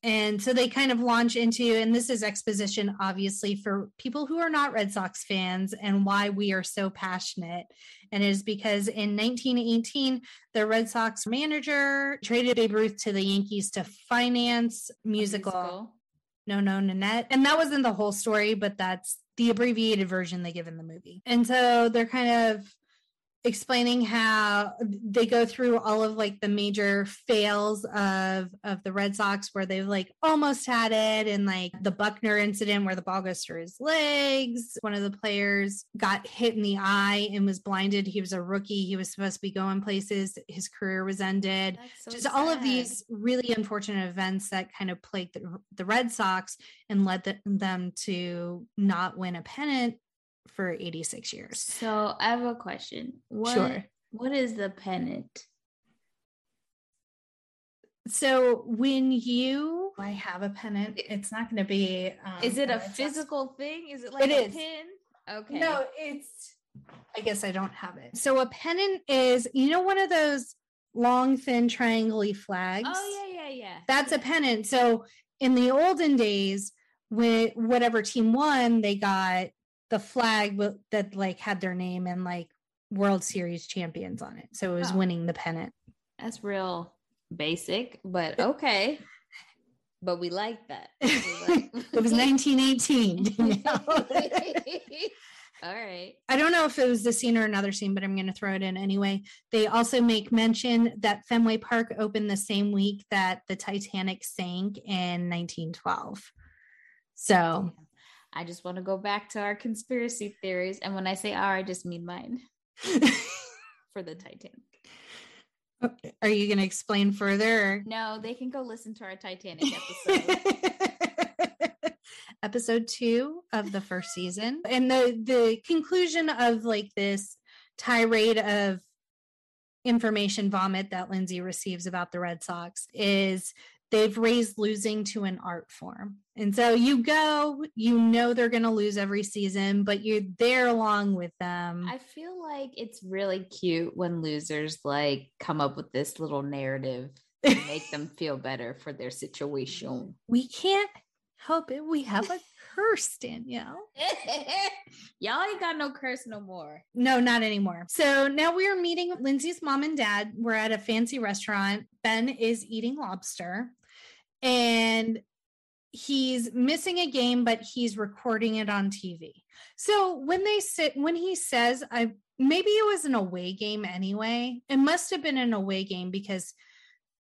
and so they kind of launch into, and this is exposition, obviously, for people who are not Red Sox fans and why we are so passionate. And it is because in 1918, the Red Sox manager traded Babe Ruth to the Yankees to finance musical. musical. No, no, Nanette. And that wasn't the whole story, but that's the abbreviated version they give in the movie. And so they're kind of explaining how they go through all of like the major fails of of the Red Sox where they've like almost had it and like the Buckner incident where the ball goes through his legs. One of the players got hit in the eye and was blinded. He was a rookie. He was supposed to be going places. His career was ended. So just sad. all of these really unfortunate events that kind of plagued the, the Red Sox and led the, them to not win a pennant for 86 years. So I have a question. What, sure. What is the pennant? So when you I have a pennant, it's not going to be. Um, is it a physical thing? Is it like it a is. pin? Okay. No, it's. I guess I don't have it. So a pennant is, you know, one of those long, thin, triangle flags. Oh yeah, yeah, yeah. That's a pennant. So in the olden days, when whatever team won, they got the flag that like had their name and like World Series champions on it. So it was oh. winning the pennant. That's real basic, but okay. but we like that. We like- it was 1918. All right. I don't know if it was the scene or another scene, but I'm going to throw it in anyway. They also make mention that Fenway Park opened the same week that the Titanic sank in 1912. So I just want to go back to our conspiracy theories. And when I say our, I just mean mine for the Titanic. Are you going to explain further? No, they can go listen to our Titanic episode. episode two of the first season. And the the conclusion of like this tirade of information vomit that Lindsay receives about the Red Sox is they've raised losing to an art form. And so you go, you know they're going to lose every season, but you're there along with them. I feel like it's really cute when losers like come up with this little narrative to make them feel better for their situation. We can't help it. We have a curse, Danielle. Y'all ain't got no curse no more. No, not anymore. So now we are meeting Lindsay's mom and dad. We're at a fancy restaurant. Ben is eating lobster. And he's missing a game, but he's recording it on TV. So when they sit, when he says, I maybe it was an away game anyway. It must have been an away game because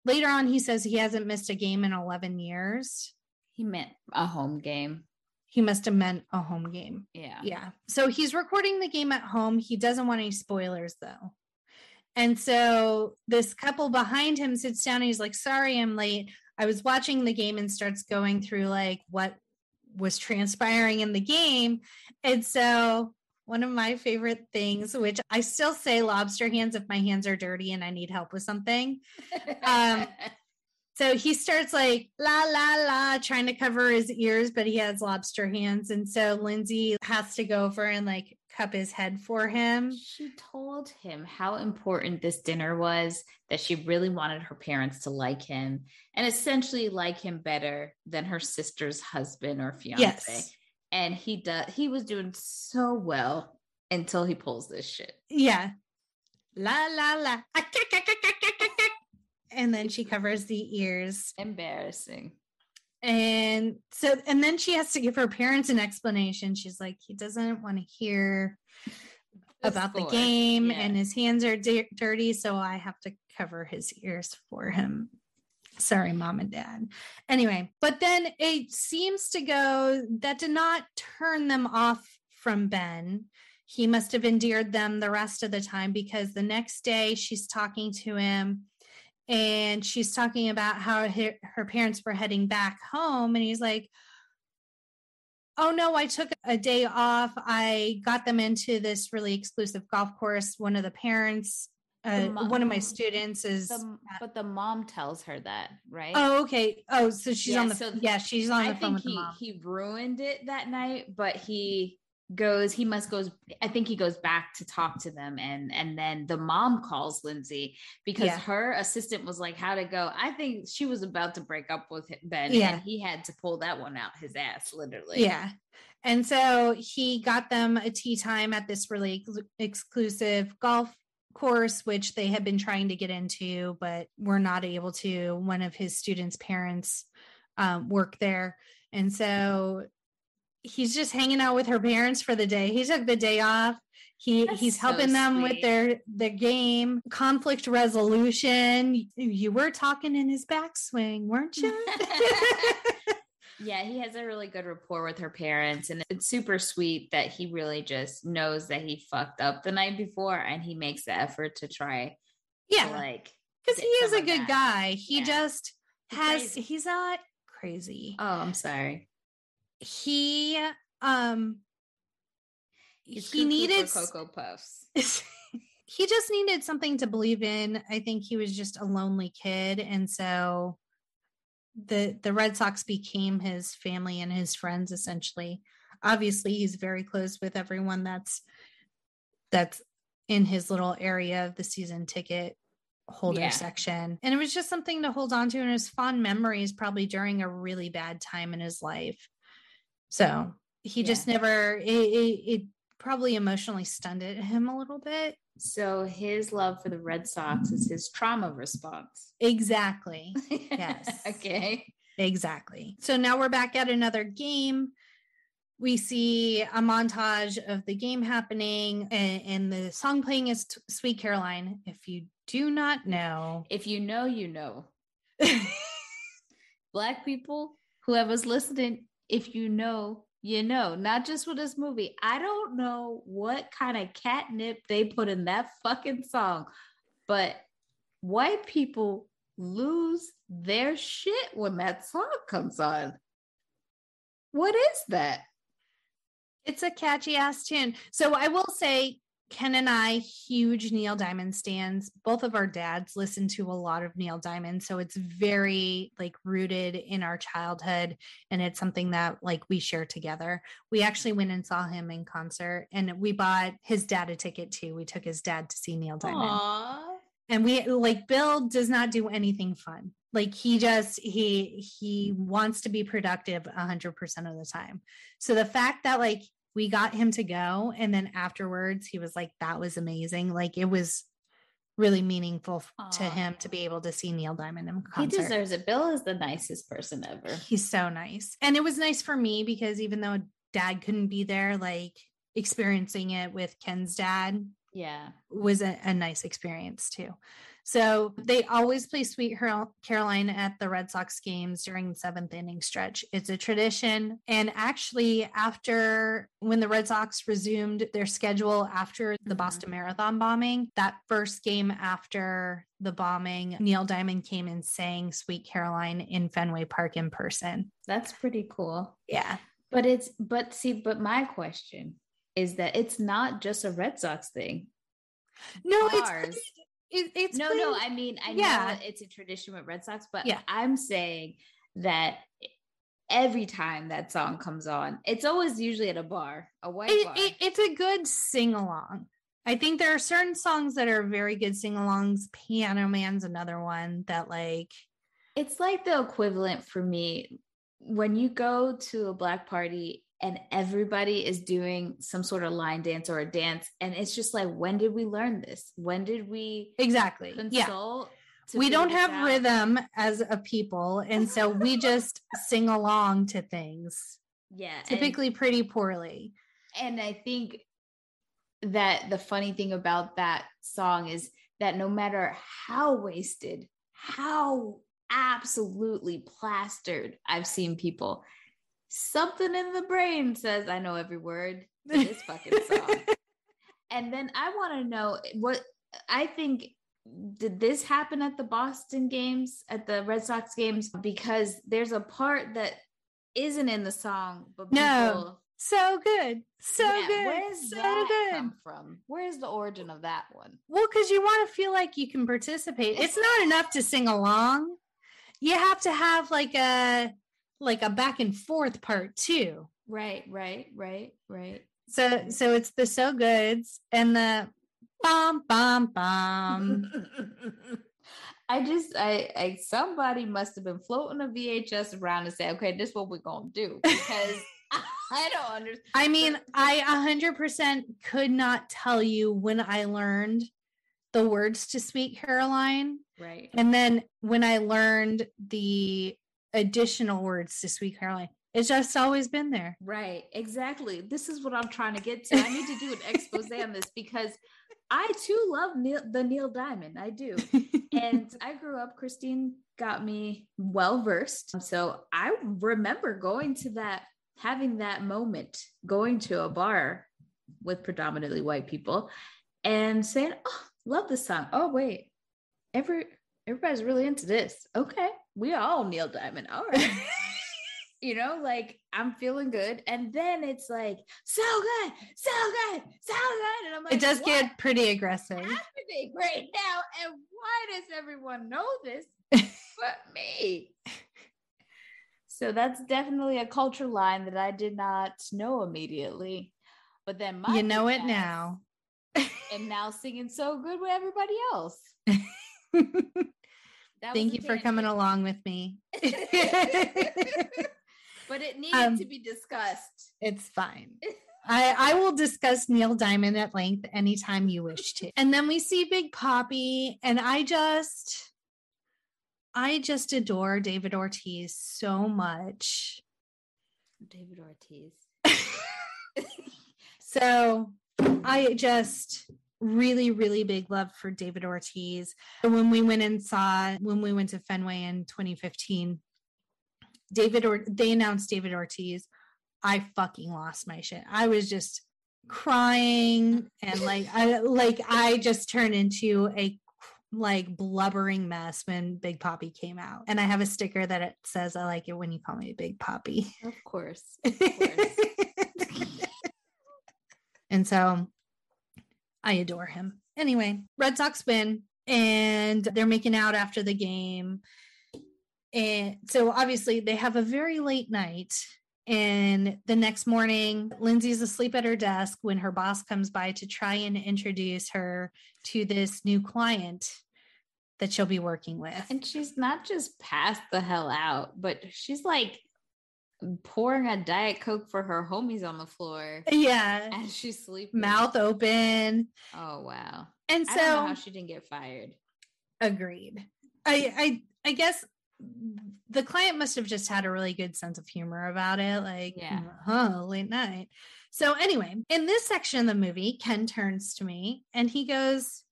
later on he says he hasn't missed a game in 11 years. He meant a home game. He must have meant a home game. Yeah. Yeah. So he's recording the game at home. He doesn't want any spoilers though. And so this couple behind him sits down and he's like, Sorry, I'm late. I was watching the game and starts going through like what was transpiring in the game. And so one of my favorite things, which I still say lobster hands if my hands are dirty and I need help with something. Um, so he starts like la la la trying to cover his ears, but he has lobster hands. And so Lindsay has to go over and like cup his head for him. She told him how important this dinner was, that she really wanted her parents to like him and essentially like him better than her sister's husband or fiance. Yes. And he does he was doing so well until he pulls this shit. Yeah. La la la. And then she covers the ears. Embarrassing. And so, and then she has to give her parents an explanation. She's like, he doesn't want to hear about the game yeah. and his hands are di- dirty. So I have to cover his ears for him. Sorry, mom and dad. Anyway, but then it seems to go that did not turn them off from Ben. He must have endeared them the rest of the time because the next day she's talking to him and she's talking about how her, her parents were heading back home and he's like oh no i took a day off. I got them into this really exclusive golf course. One of the parents uh, mom, one of my students is the, but the mom tells her that right? Oh okay. Oh so she's yeah, on the so yeah she's on the I phone with he, the he ruined it that night but he goes he must goes i think he goes back to talk to them. And and then the mom calls lindsay because yeah. her assistant was like how to go? I think she was about to break up with ben yeah. and he had to pull that one out his ass literally. Yeah. And so he got them a tea time at this really ex- exclusive golf course which they had been trying to get into but were not able to. One of his students parents um, work there. And so he's just hanging out with her parents for the day. He took the day off. He That's he's helping so them with their their game, conflict resolution. You were talking in his backswing, weren't you? yeah, he has a really good rapport with her parents, and it's super sweet that he really just knows that he fucked up the night before, and he makes the effort to try. Yeah, to like because he is a good that. guy. He yeah. just has. He's, he's not crazy. Oh, I'm sorry he um He's he needed cocoa puffs. he just needed something to believe in. I think he was just a lonely kid. And so the the red sox became his family and his friends essentially. Obviously he's very close with everyone that's that's in his little area of the season ticket holder yeah. section. And it was just something to hold on to. And his fond memories probably during a really bad time in his life so he yeah. just never, it, it, it probably emotionally stunned him a little bit. So his love for the Red Sox is his trauma response. Exactly. Yes. okay. Exactly. So now we're back at another game. We see a montage of the game happening, and, and the song playing is t- Sweet Caroline. If you do not know, if you know, you know. Black people, whoever's listening, if you know, you know, not just with this movie. I don't know what kind of catnip they put in that fucking song, but white people lose their shit when that song comes on. What is that? It's a catchy ass tune. So I will say Ken and I, huge Neil Diamond stands. Both of our dads listen to a lot of Neil Diamond. So it's very like rooted in our childhood. And it's something that like we share together. We actually went and saw him in concert and we bought his dad a ticket too. We took his dad to see Neil Diamond. Aww. And we like Bill does not do anything fun. Like he just he he wants to be productive 100% of the time. So the fact that like we got him to go and then afterwards he was like that was amazing like it was really meaningful f- to him to be able to see Neil Diamond in concert. He deserves it. Bill is the nicest person ever. He's so nice. And it was nice for me because even though dad couldn't be there, like experiencing it with Ken's dad Yeah. was a, a nice experience too. So they always play Sweet Caroline at the Red Sox games during the seventh inning stretch. It's a tradition. And actually, after when the Red Sox resumed their schedule after the Mhm. Boston Marathon bombing, that first game after the bombing, Neil Diamond came and sang Sweet Caroline in Fenway Park in person. That's pretty cool. Yeah. But it's but see, but my question is that it's not just a Red Sox thing. No, Bars. it's it, it's no, no, I mean I Yeah. know it's a tradition with Red Sox, but Yeah. I'm saying that every time that song comes on, it's always usually at a bar, a white it, bar. it- it's a good sing along. I think there are certain songs that are very good sing alongs. Piano Man's another one that like it's like the equivalent for me when you go to a black party and everybody is doing some sort of line dance or a dance and it's just like when did we learn this when did we exactly. Yeah. We don't have out? rhythm as a people and so we just sing along to things. yeah and- Typically pretty poorly. and I think that the funny thing about that song is that no matter how wasted, how absolutely plastered I've seen people, something in the brain says, I know every word to this fucking song. and then I want to know what I think. Did this happen at the Boston games, at the Red Sox games? Because there's a part that isn't in the song, but No. people So good. So yeah, good. Where's so that good. come from? Where's the origin of that one? Well, because you want to feel like you can participate. It's not enough to sing along. You have to have like a like a back and forth part too. Right, right, right, right. So so it's the so goods and the bum bum bum. I just I, I somebody must have been floating a VHS around and say, okay, this is what we're gonna do because I don't understand. I mean, I a hundred percent could not tell you when I learned the words to Sweet Caroline. Right. And then when I learned the additional words to Sweet Caroline, it's just always been there. Right, exactly. This is what I'm trying to get to. I need to do an expose on this because I too love Neil, the Neil Diamond. I do. and I grew up, Christine got me well versed. So I remember going to that, having that moment, going to a bar with predominantly white people and saying, Oh, love this song. Oh, wait. Every everybody's really into this. Okay. We all Neil Diamond. All right. you know, like I'm feeling good. And then it's like, so good, so good, so good. And I'm like, it does get pretty aggressive. happening right now? And why does everyone know this but me? So that's definitely a culture line that I did not know immediately. But then my You know it now. and now singing so good with everybody else. That Thank you for coming along with me. but it needed Um, to be discussed. It's fine. I, I will discuss Neil Diamond at length anytime you wish to. And then we see Big Papi, and I just, I just adore David Ortiz so much. David Ortiz. So I just really, really big love for David Ortiz. When we went and saw, when we went to Fenway in 2015, David or they announced David Ortiz. I fucking lost my shit. I was just crying and like I like I just turned into a like blubbering mess when Big Papi came out. And I have a sticker that it says I like it when you call me Big Papi. Of course. Of course. and so I adore him. Anyway, Red Sox win and they're making out after the game. And so obviously they have a very late night. And the next morning, Lindsay's asleep at her desk when her boss comes by to try and introduce her to this new client that she'll be working with. and she's not just passed the hell out, but she's like pouring a diet coke for her homies on the floor Yeah. as she's sleeping. Mouth open. Oh wow. And I don't know so how she didn't get fired. agreed. I I I guess the client must have just had a really good sense of humor about it. Like, Yeah. huh, late night. So anyway, in this section of the movie, Ken turns to me and he goes,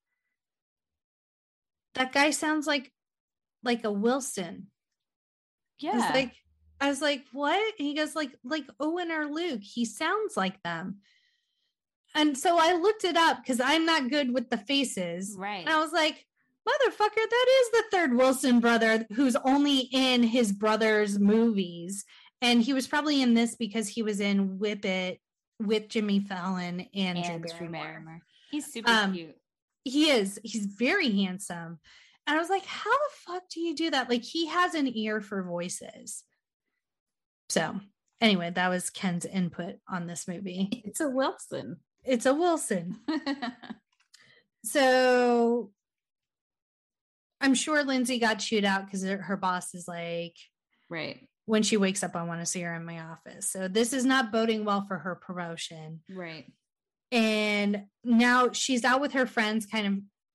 That guy sounds like like a Wilson. Yeah. like, I was like, what? And he goes, like, like Owen or Luke. He sounds like them. And so I looked it up because I'm not good with the faces. right. And I was like, motherfucker, that is the third Wilson brother who's only in his brother's movies. And he was probably in this because he was in Whip It with Jimmy Fallon and, and Drew. Barrymore. He's super Um, cute. He is. He's very handsome. And I was like, how the fuck do you do that? Like, he has an ear for voices. So, anyway, that was Ken's input on this movie. It's a Wilson. It's a Wilson. So, I'm sure Lindsay got chewed out because her boss is like, right. when she wakes up, I want to see her in my office. So, this is not boding well for her promotion. Right. And now she's out with her friends, kind of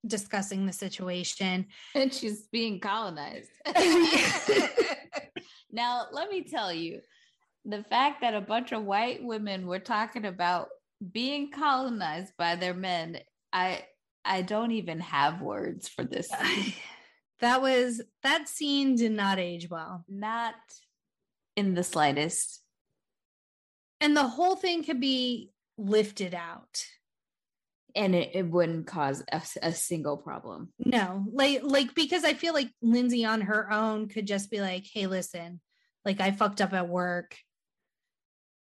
discussing the situation. And she's being colonized. now, let me tell you the fact that a bunch of white women were talking about being colonized by their men, I I don't even have words for this. that was that scene did not age well. Not in the slightest. And the whole thing could be lifted out. And it, it wouldn't cause a, a single problem. No, like like because I feel like Lindsay on her own could just be like, "Hey, listen, like I fucked up at work.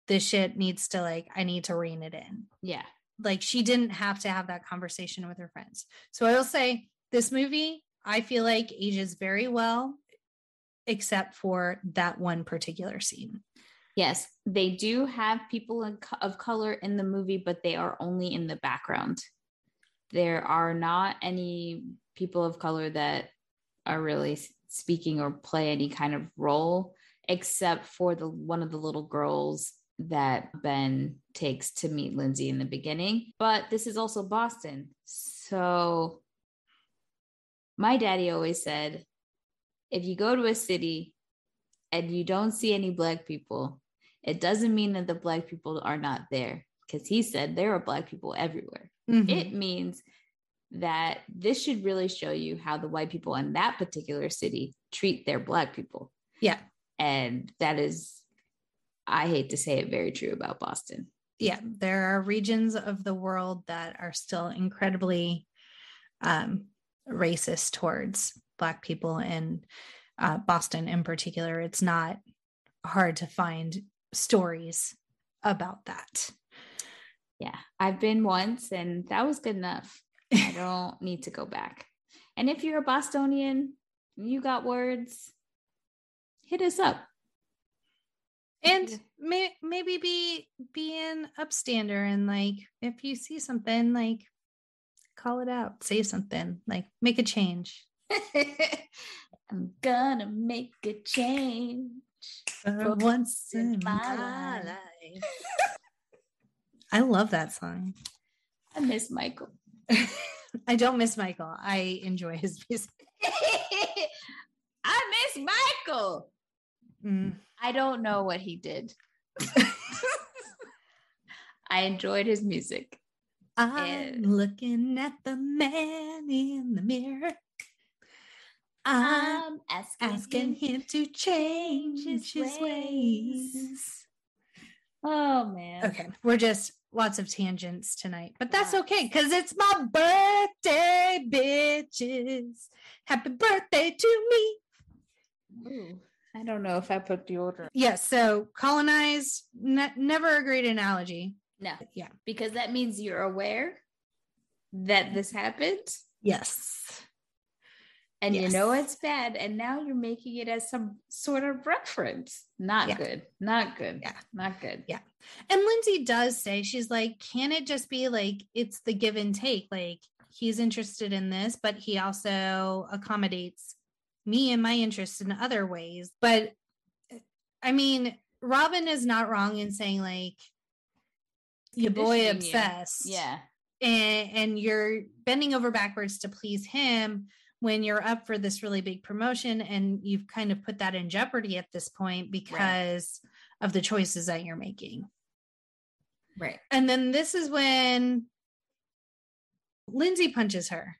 This shit needs to like I need to rein it in." Yeah. Like she didn't have to have that conversation with her friends. So I will say this movie, I feel like ages very well except for that one particular scene. Yes, they do have people of color in the movie, but they are only in the background. There are not any people of color that are really speaking or play any kind of role, except for the one of the little girls that Ben takes to meet Lindsay in the beginning. But this is also Boston, so my daddy always said, if you go to a city and you don't see any black people, it doesn't mean that the black people are not there because he said there are black people everywhere. Mhm. It means that this should really show you how the white people in that particular city treat their black people. Yeah. And that is, I hate to say it, very true about Boston. yeah, there are regions of the world that are still incredibly um, racist towards Black people, and uh, Boston in particular. It's not hard to find stories about that. Yeah. I've been once and that was good enough. I don't need to go back. And if you're a Bostonian, you got words, hit us up. And may, maybe be be an upstander and like if you see something, like call it out, say something, like make a change. I'm gonna make a change. For once in my life. I love that song. I miss Michael. I don't miss Michael. I enjoy his music. I miss Michael. Mm. I don't know what he did. I enjoyed his music. I'm Yeah. looking at the man in the mirror. I'm asking, asking him. him to change his his ways. ways. Oh man. Okay, we're just lots of tangents tonight, but that's okay because it's my birthday, bitches. Happy birthday to me. Ooh, I don't know if I put the order. Yes, so colonize, ne- never a great analogy. No, Yeah. because that means you're aware that this happened Yes. And you know it's bad, and now you're making it as some sort of reference. Not Yeah. good. Not good. Yeah. Not good. Yeah. And Lindsay does say, she's like, can it just be like it's the give and take? Like he's interested in this, but he also accommodates me and my interests in other ways. But I mean, Robin is not wrong in saying like your boy Conditioning you. obsessed. Yeah. and, and you're bending over backwards to please him when you're up for this really big promotion and you've kind of put that in jeopardy at this point because of the choices that you're making. Right. And then this is when Lindsay punches her.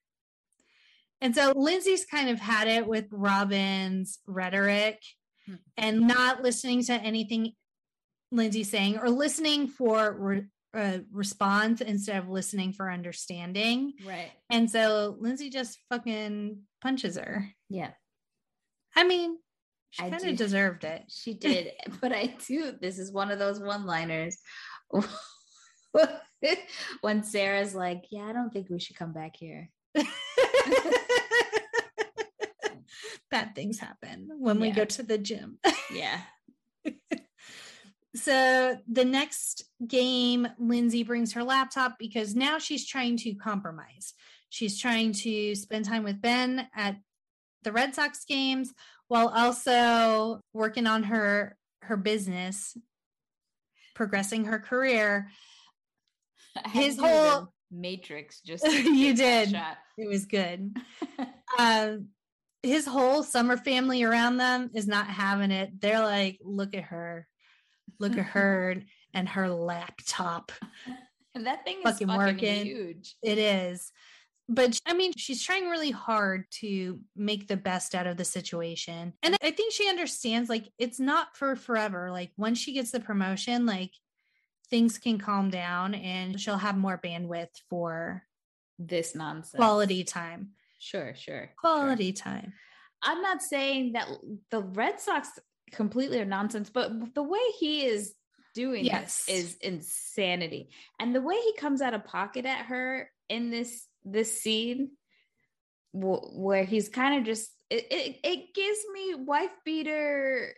And so Lindsay's kind of had it with Robin's rhetoric Hmm. and not listening to anything Lindsay's saying or listening for re- uh, response instead of listening for understanding. Right. And so Lindsay just fucking punches her. Yeah. I mean, she kind of deserved it. She did. but I do. This is one of those one liners. when Sarah's like, Yeah, I don't think we should come back here. Bad things happen when we go to the gym. Yeah. So the next game, Lindsay brings her laptop because now she's trying to compromise. She's trying to spend time with Ben at the Red Sox games while also working on her her business, progressing her career. His to do the whole- Matrix just you did. shot. It was good. um his whole summer family around them is not having it. They're like, look at her, look at her and her laptop. And that thing is Fucking fucking, working. huge. It is. But I mean, she's trying really hard to make the best out of the situation. And I think she understands like it's not for forever. Like once she gets the promotion, like things can calm down and she'll have more bandwidth for This nonsense. quality time. Sure, sure. sure. Quality time. I'm not saying that the Red Sox completely nonsense, but the way he is doing Yes. this is insanity. And the way he comes out of pocket at her in this this scene wh- where he's kind of just it, it, it gives me wife beater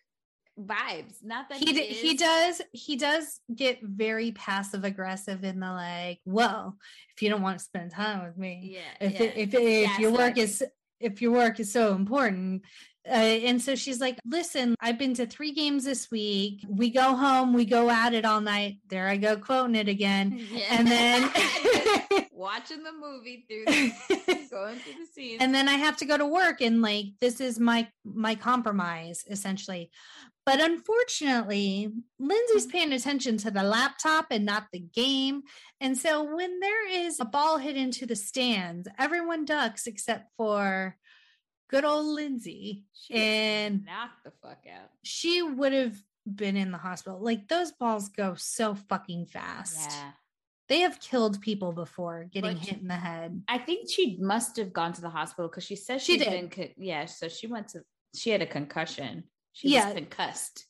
vibes. Not that he d- he does he does get very passive aggressive in the like well if you don't want to spend time with me Yeah. if yeah. it, if if your work is if your work is so important uh, and so she's like listen i've been to three games this week we go home we go at it all night there i go quoting it again Yeah. and then watching the movie through the, going through the scenes. and then I have to go to work and like this is my my compromise essentially. But unfortunately, Lindsay's Mm-hmm. paying attention to the laptop and not the game. And so when there is a ball hit into the stands, everyone ducks except for good old Lindsay. She and- knocked the fuck out. She would have been in the hospital. Like those balls go so fucking fast. Yeah. They have killed people before getting But- hit in the head. I think she must have gone to the hospital because she says She did. been con- yeah. So she went to she had a concussion. She Yeah. was concussed.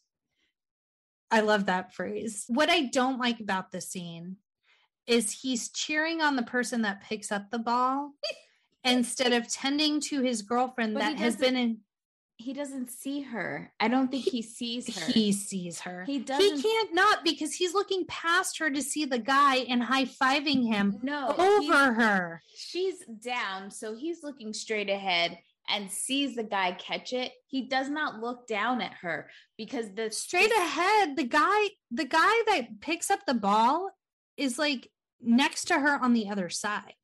I love that phrase. What I don't like about the scene is he's cheering on the person that picks up the ball instead of tending to his girlfriend But that has been in He doesn't see her. I don't think he sees her. he sees her. He He doesn't- can't not because he's looking past her to see the guy and high-fiving him no he- over her. she's down, so he's looking straight ahead and sees the guy catch it. He does not look down at her because the Straight ahead, the guy the guy that picks up the ball is like next to her on the other side.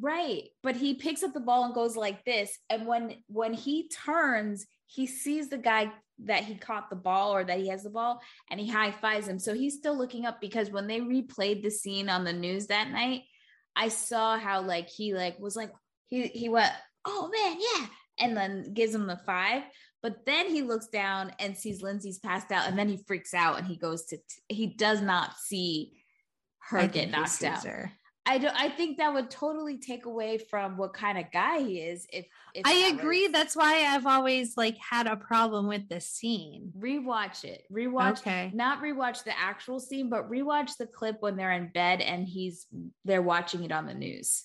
Right. But he picks up the ball and goes like this. And when when he turns, he sees the guy that he caught the ball or that he has the ball and he high fives him. So he's still looking up because when they replayed the scene on the news that night, I saw how like he like was like he he went, oh man, yeah. And then gives him the five. But then he looks down and sees Lindsay's passed out, and then he freaks out and he goes to he does not see her I get he knocked out. her. I don't. I think that would totally take away from what kind of guy he is. If, if I that agree. was- That's why I've always like had a problem with this scene. rewatch it. Rewatch. Okay. Not rewatch the actual scene, but rewatch the clip when they're in bed and he's they're watching it on the news.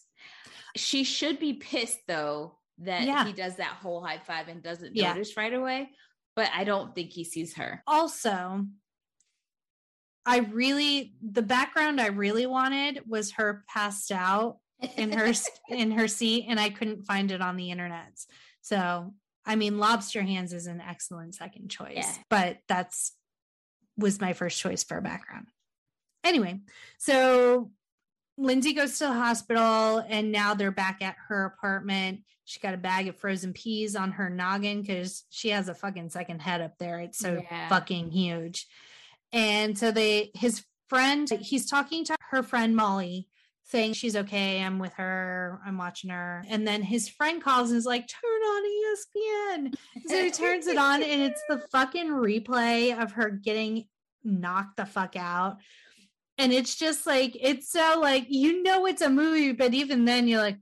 She should be pissed though that Yeah. he does that whole high five and doesn't Yeah. notice right away. But I don't think he sees her. Also, I really the background I really wanted was her passed out in her in her seat, and I couldn't find it on the internet. So, I mean, Lobster Hands is an excellent second choice, Yeah. but that's was my first choice for a background. Anyway, so Lindsay goes to the hospital and now they're back at her apartment. She got a bag of frozen peas on her noggin because she has a fucking second head up there. It's so yeah. fucking huge. And so they, his friend, he's talking to her friend Molly, saying she's okay. I'm with her. I'm watching her. And then his friend calls and is like, turn on ESPN. So he turns it on and it's the fucking replay of her getting knocked the fuck out and it's just like it's so like you know it's a movie but even then you're like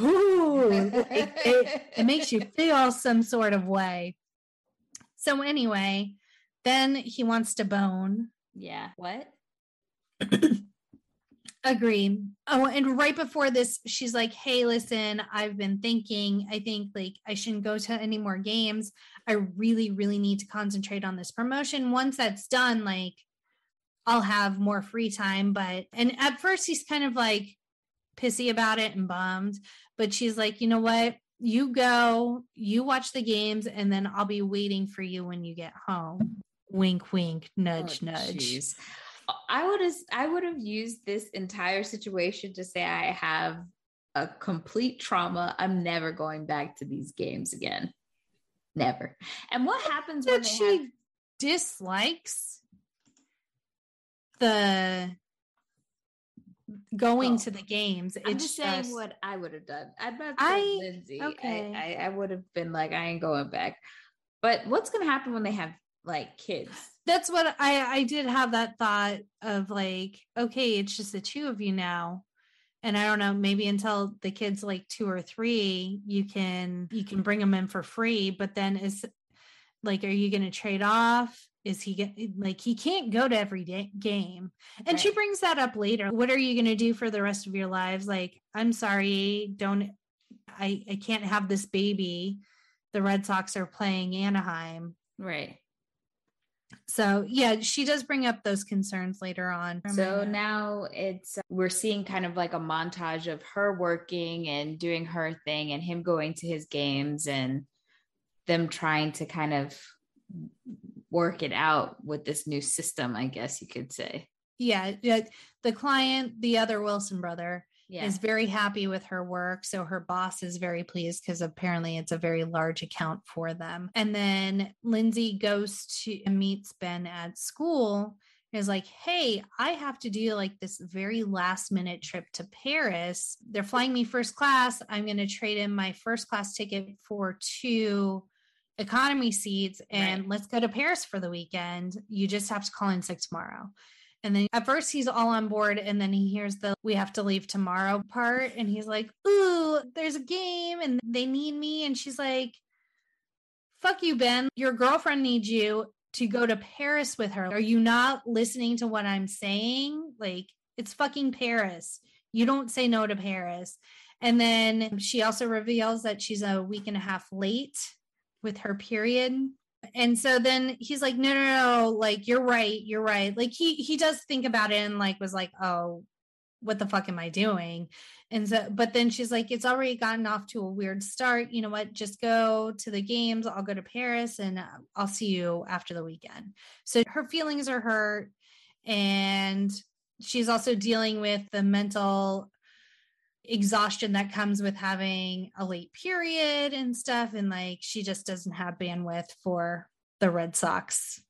ooh it, it, it makes you feel some sort of way so anyway then he wants to bone yeah what agree oh and right before this she's like hey listen i've been thinking i think like i shouldn't go to any more games i really really need to concentrate on this promotion once that's done like I'll have more free time. But, and at first he's kind of like pissy about it and bummed. But she's like, you know what? You go, you watch the games, and then I'll be waiting for you when you get home. Wink, wink, nudge, oh, nudge. Geez. I would have I would have used this entire situation to say I have a complete trauma. I'm never going back to these games again. Never. And what happens when she have- dislikes the going to the games. I'm just saying just, what I would have done. I'd have I, Lindsay. Okay. I, I, I would have been like, I ain't going back. But what's gonna happen when they have like kids? That's what I I did have that thought of like, okay, it's just the two of you now. And I don't know, maybe until the kids like two or three, you can you can bring them in for free. But then is like, are you going to trade off? is he get like he can't go to every day, game and right. she brings that up later what are you going to do for the rest of your lives like i'm sorry don't i i can't have this baby the red sox are playing anaheim right so yeah she does bring up those concerns later on so now it's we're seeing kind of like a montage of her working and doing her thing and him going to his games and them trying to kind of work it out with this new system, I guess you could say. Yeah. The client, the other Wilson brother, yeah. is very happy with her work. So her boss is very pleased because apparently it's a very large account for them. And then Lindsay goes to meets Ben at school is like, hey, I have to do like this very last minute trip to Paris. They're flying me first class. I'm going to trade in my first class ticket for two economy seats and right. let's go to Paris for the weekend. You just have to call in sick tomorrow. And then at first he's all on board, and then he hears the we have to leave tomorrow part, and he's like, Ooh, there's a game and they need me. And she's like, Fuck you, Ben. Your girlfriend needs you to go to Paris with her. Are you not listening to what I'm saying? Like, it's fucking Paris. You don't say no to Paris. And then she also reveals that she's a week and a half late with her period and so then he's like no no no like you're right you're right. Like he he does think about it and like was like oh what the fuck am i doing? And so but then she's like it's already gotten off to a weird start. You know what? Just go to the games. I'll go to paris and uh, i'll see you after the weekend. So her feelings are hurt and she's also dealing with the mental exhaustion that comes with having a late period and stuff and like she just doesn't have bandwidth for the Red Sox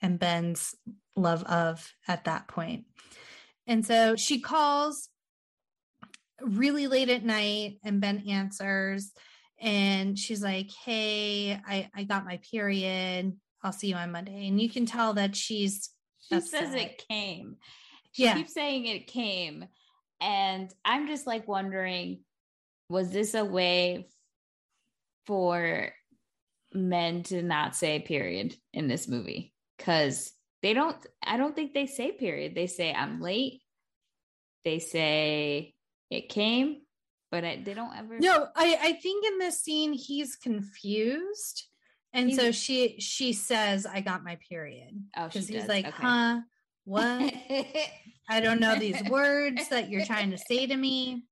and Ben's love of at that point. And so she calls really late at night and Ben answers and she's like, "Hey, I I got my period. I'll see you on Monday." And you can tell that she's she upset. says it came. She yeah. keeps saying it came and I'm just like wondering was this a way for men to not say period in this movie? Because they don't, I don't think they say period. They say, I'm late. They say it came, but I, they don't ever. No, I, I think in this scene, he's confused. And he's, so she she says, I got my period. Oh, because he's like, okay. huh? What? I don't know these words that you're trying to say to me.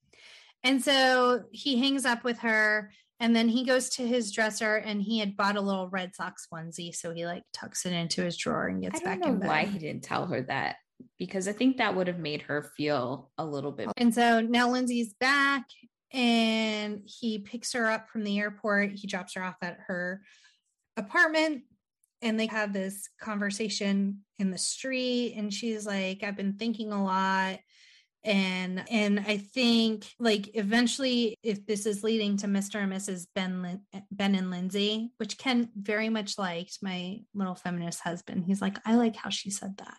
And so he hangs up with her And then he goes to his dresser and he had bought a little Red Sox onesie. So he like tucks it into his drawer and gets I back don't in know bed. why he didn't tell her that because I think that would have made her feel a little bit. And so now Lindsay's back and he picks her up from the airport. He drops her off at her apartment and they have this conversation in the street and she's like I've been thinking a lot and and I think like eventually if this is leading to Mr. and Mrs. Ben Lin- Ben and Lindsay which Ken very much liked my little feminist husband he's like I like how she said that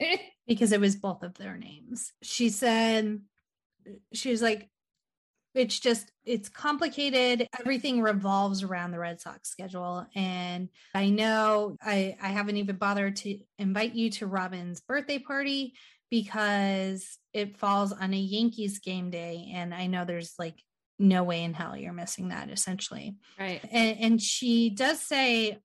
because it was both of their names. She said, she was like, it's just, it's complicated. Everything revolves around the Red Sox schedule. And I know I, I haven't even bothered to invite you to Robin's birthday party because it falls on a Yankees game day. And I know there's like no way in hell you're missing that essentially. right. And, and she does say,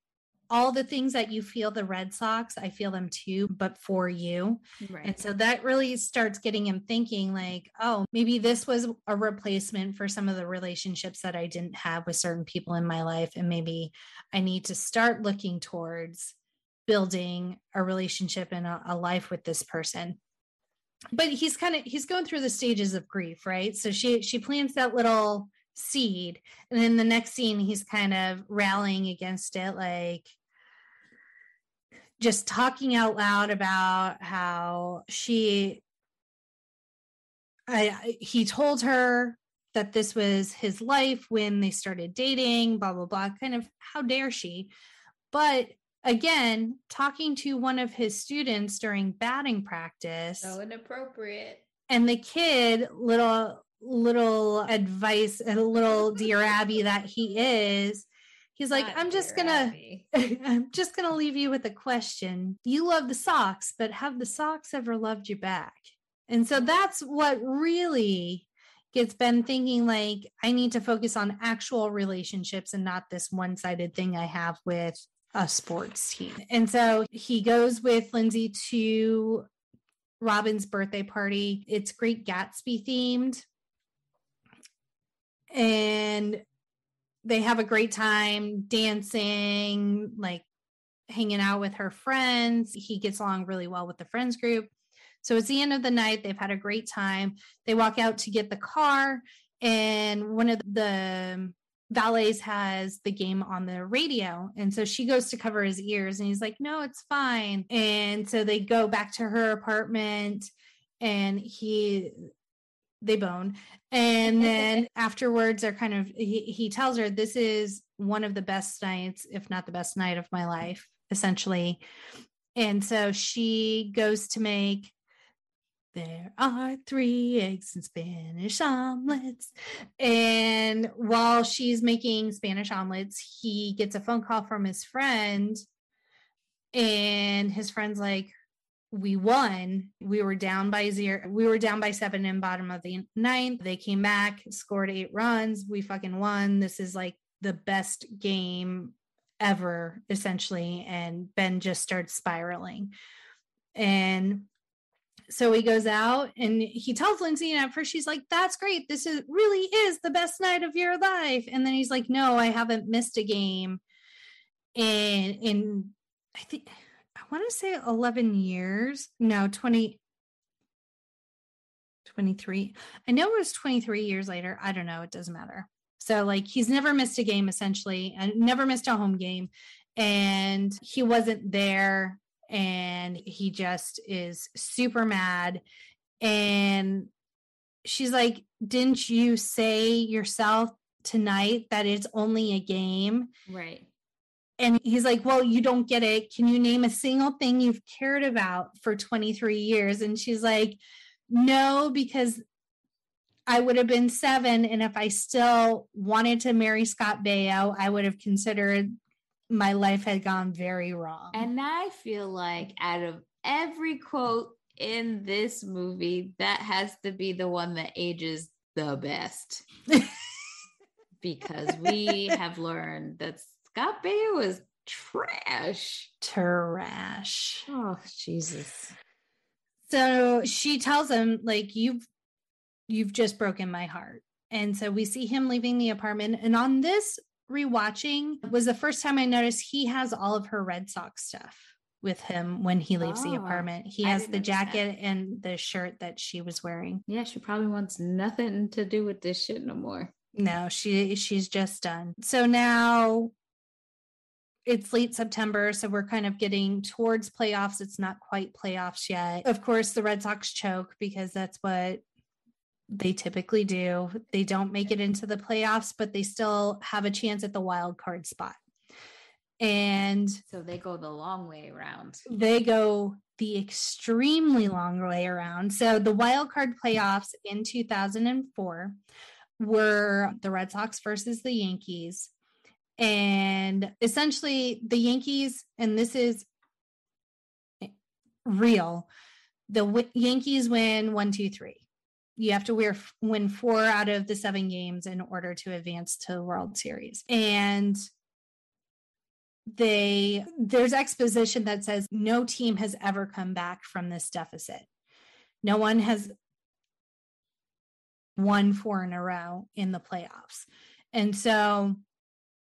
all the things that you feel the Red Sox, I feel them too, but for you. Right. And so that really starts getting him thinking, like, oh, maybe this was a replacement for some of the relationships that I didn't have with certain people in my life. And maybe I need to start looking towards building a relationship and a, a life with this person. But he's kind of he's going through the stages of grief, right? So she she plants that little seed and then the next scene he's kind of rallying against it like just talking out loud about how she I, he told her that this was his life when they started dating blah blah blah kind of how dare she but again talking to one of his students during batting practice so inappropriate. and the kid little little advice a little dear abby that he is he's like Not i'm just gonna i'm just gonna leave you with a question you love the Sox, but have the Sox ever loved you back and so that's what really gets ben thinking like i need to focus on actual relationships and not this one-sided thing i have with a sports team and so he goes with lindsay to Robin's birthday party. It's Great Gatsby themed. And they have a great time dancing, like hanging out with her friends. He gets along really well with the friends group. So it's the end of the night. They've had a great time. They walk out to get the car, and one of the valets has the game on the radio. And so she goes to cover his ears, and he's like, No, it's fine. And so they go back to her apartment, and he they bone. And then afterwards they're kind of he, he tells her this is one of the best nights if not the best night of my life essentially. And so she goes to make there are three eggs in spanish omelets. And while she's making spanish omelets he gets a phone call from his friend and his friend's like we won. We were down by zero. We were down by seven in bottom of the ninth. They came back, scored eight runs. We fucking won. This is like the best game ever, essentially. And Ben just starts spiraling. And so he goes out and he tells Lindsay, and at first she's like, That's great. This is really is the best night of your life. And then he's like, No, I haven't missed a game. And in I think want to say 11 years. No, 20 23. I know it was 23 years later. I don't know. It doesn't matter. So like he's never missed a game essentially and never missed a home game and he wasn't there and he just is super mad and she's like didn't you say yourself tonight that it's only a game Right. And he's like, Well, you don't get it. Can you name a single thing you've cared about for 23 years? And she's like, No, because I would have been seven. And if I still wanted to marry Scott Baio, I would have considered my life had gone very wrong. And I feel like out of every quote in this movie, that has to be the one that ages the best. because we have learned that Scott Baio is trash. trash. Oh, Jesus. So she tells him, like, you've you've just broken my heart. And so we see him leaving the apartment. And on this rewatching was the first time I noticed he has all of her Red Sox stuff with him when he leaves oh, the apartment. He has the jacket that. and the shirt that she was wearing. Yeah, she probably wants nothing to do with this shit no more. No, she she's just done. So now it's late September, so we're kind of getting towards playoffs. It's not quite playoffs yet. Of course, the Red Sox choke because that's what they typically do. They don't make it into the playoffs, but they still have a chance at the wild card spot. And so they go the long way around. They go the extremely long way around. So the wild card playoffs in 2004 were the Red Sox versus the Yankees. And essentially, the Yankees, and this is real, the Yankees win one, two, three. You have to wear, win four out of the seven games in order to advance to the World Series. And they there's exposition that says no team has ever come back from this deficit. No one has won four in a row in the playoffs. And so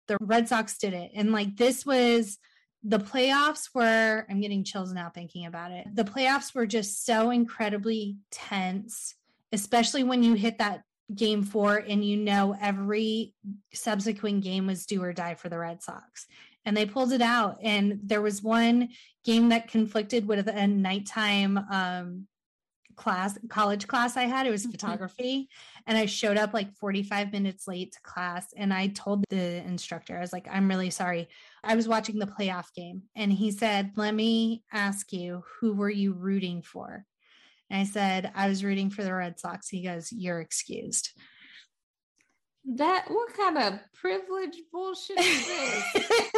the Red Sox did it. And like this was the playoffs were, I'm getting chills now thinking about it. The playoffs were just so incredibly tense, especially when you hit that game four and you know every subsequent game was do or die for the Red Sox. And they pulled it out. And there was one game that conflicted with a nighttime um, class college class I had. It was mm-hmm. photography. and I showed up like 45 minutes late to class. And I told the instructor, I was like, I'm really sorry. I was watching the playoff game. And he said, Let me ask you, who were you rooting for? And I said, I was rooting for the Red Sox. He goes, You're excused. That what kind of privilege bullshit is this?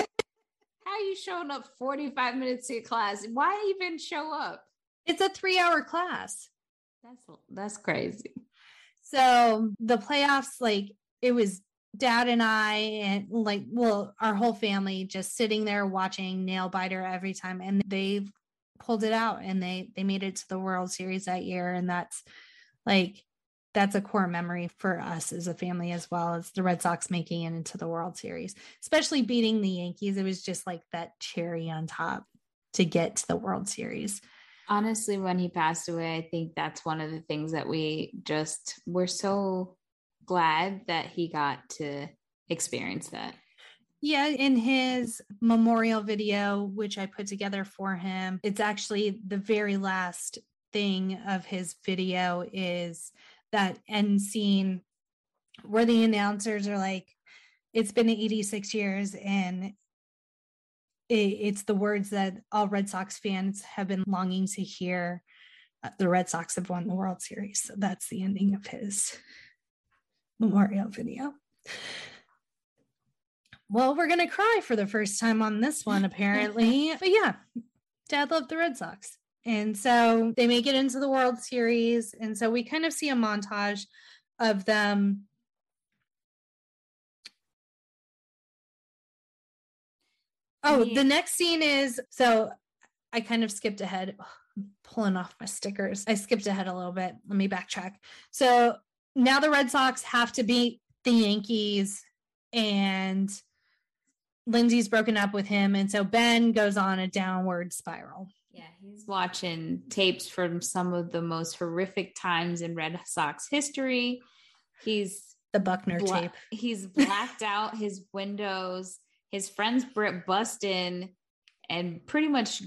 How are you showing up 45 minutes to class? Why even show up? It's a three hour class. That's that's crazy. So the playoffs, like it was dad and I and like well, our whole family just sitting there watching nail biter every time and they pulled it out and they they made it to the World Series that year. And that's like that's a core memory for us as a family as well as the Red Sox making it into the World Series, especially beating the Yankees. It was just like that cherry on top to get to the World Series honestly when he passed away i think that's one of the things that we just we're so glad that he got to experience that. Yeah, in his memorial video, which I put together for him, it's actually the very last thing of his video is that end scene where the announcers are like, it's been 86 years and it's the words that all Red Sox fans have been longing to hear. Uh, the Red Sox have won the World Series. So that's the ending of his memorial video. Well, we're going to cry for the first time on this one, apparently. but yeah, dad loved the Red Sox. And so they make it into the World Series. And so we kind of see a montage of them Oh, the next scene is so I kind of skipped ahead. Oh, pulling off my stickers. I skipped ahead a little bit. Let me backtrack. So now the Red Sox have to beat the Yankees and Lindsay's broken up with him. And so Ben goes on a downward spiral. Yeah, he's watching tapes from some of the most horrific times in Red Sox history. He's the Buckner bla- tape. He's blacked out his windows his friends bust in and pretty much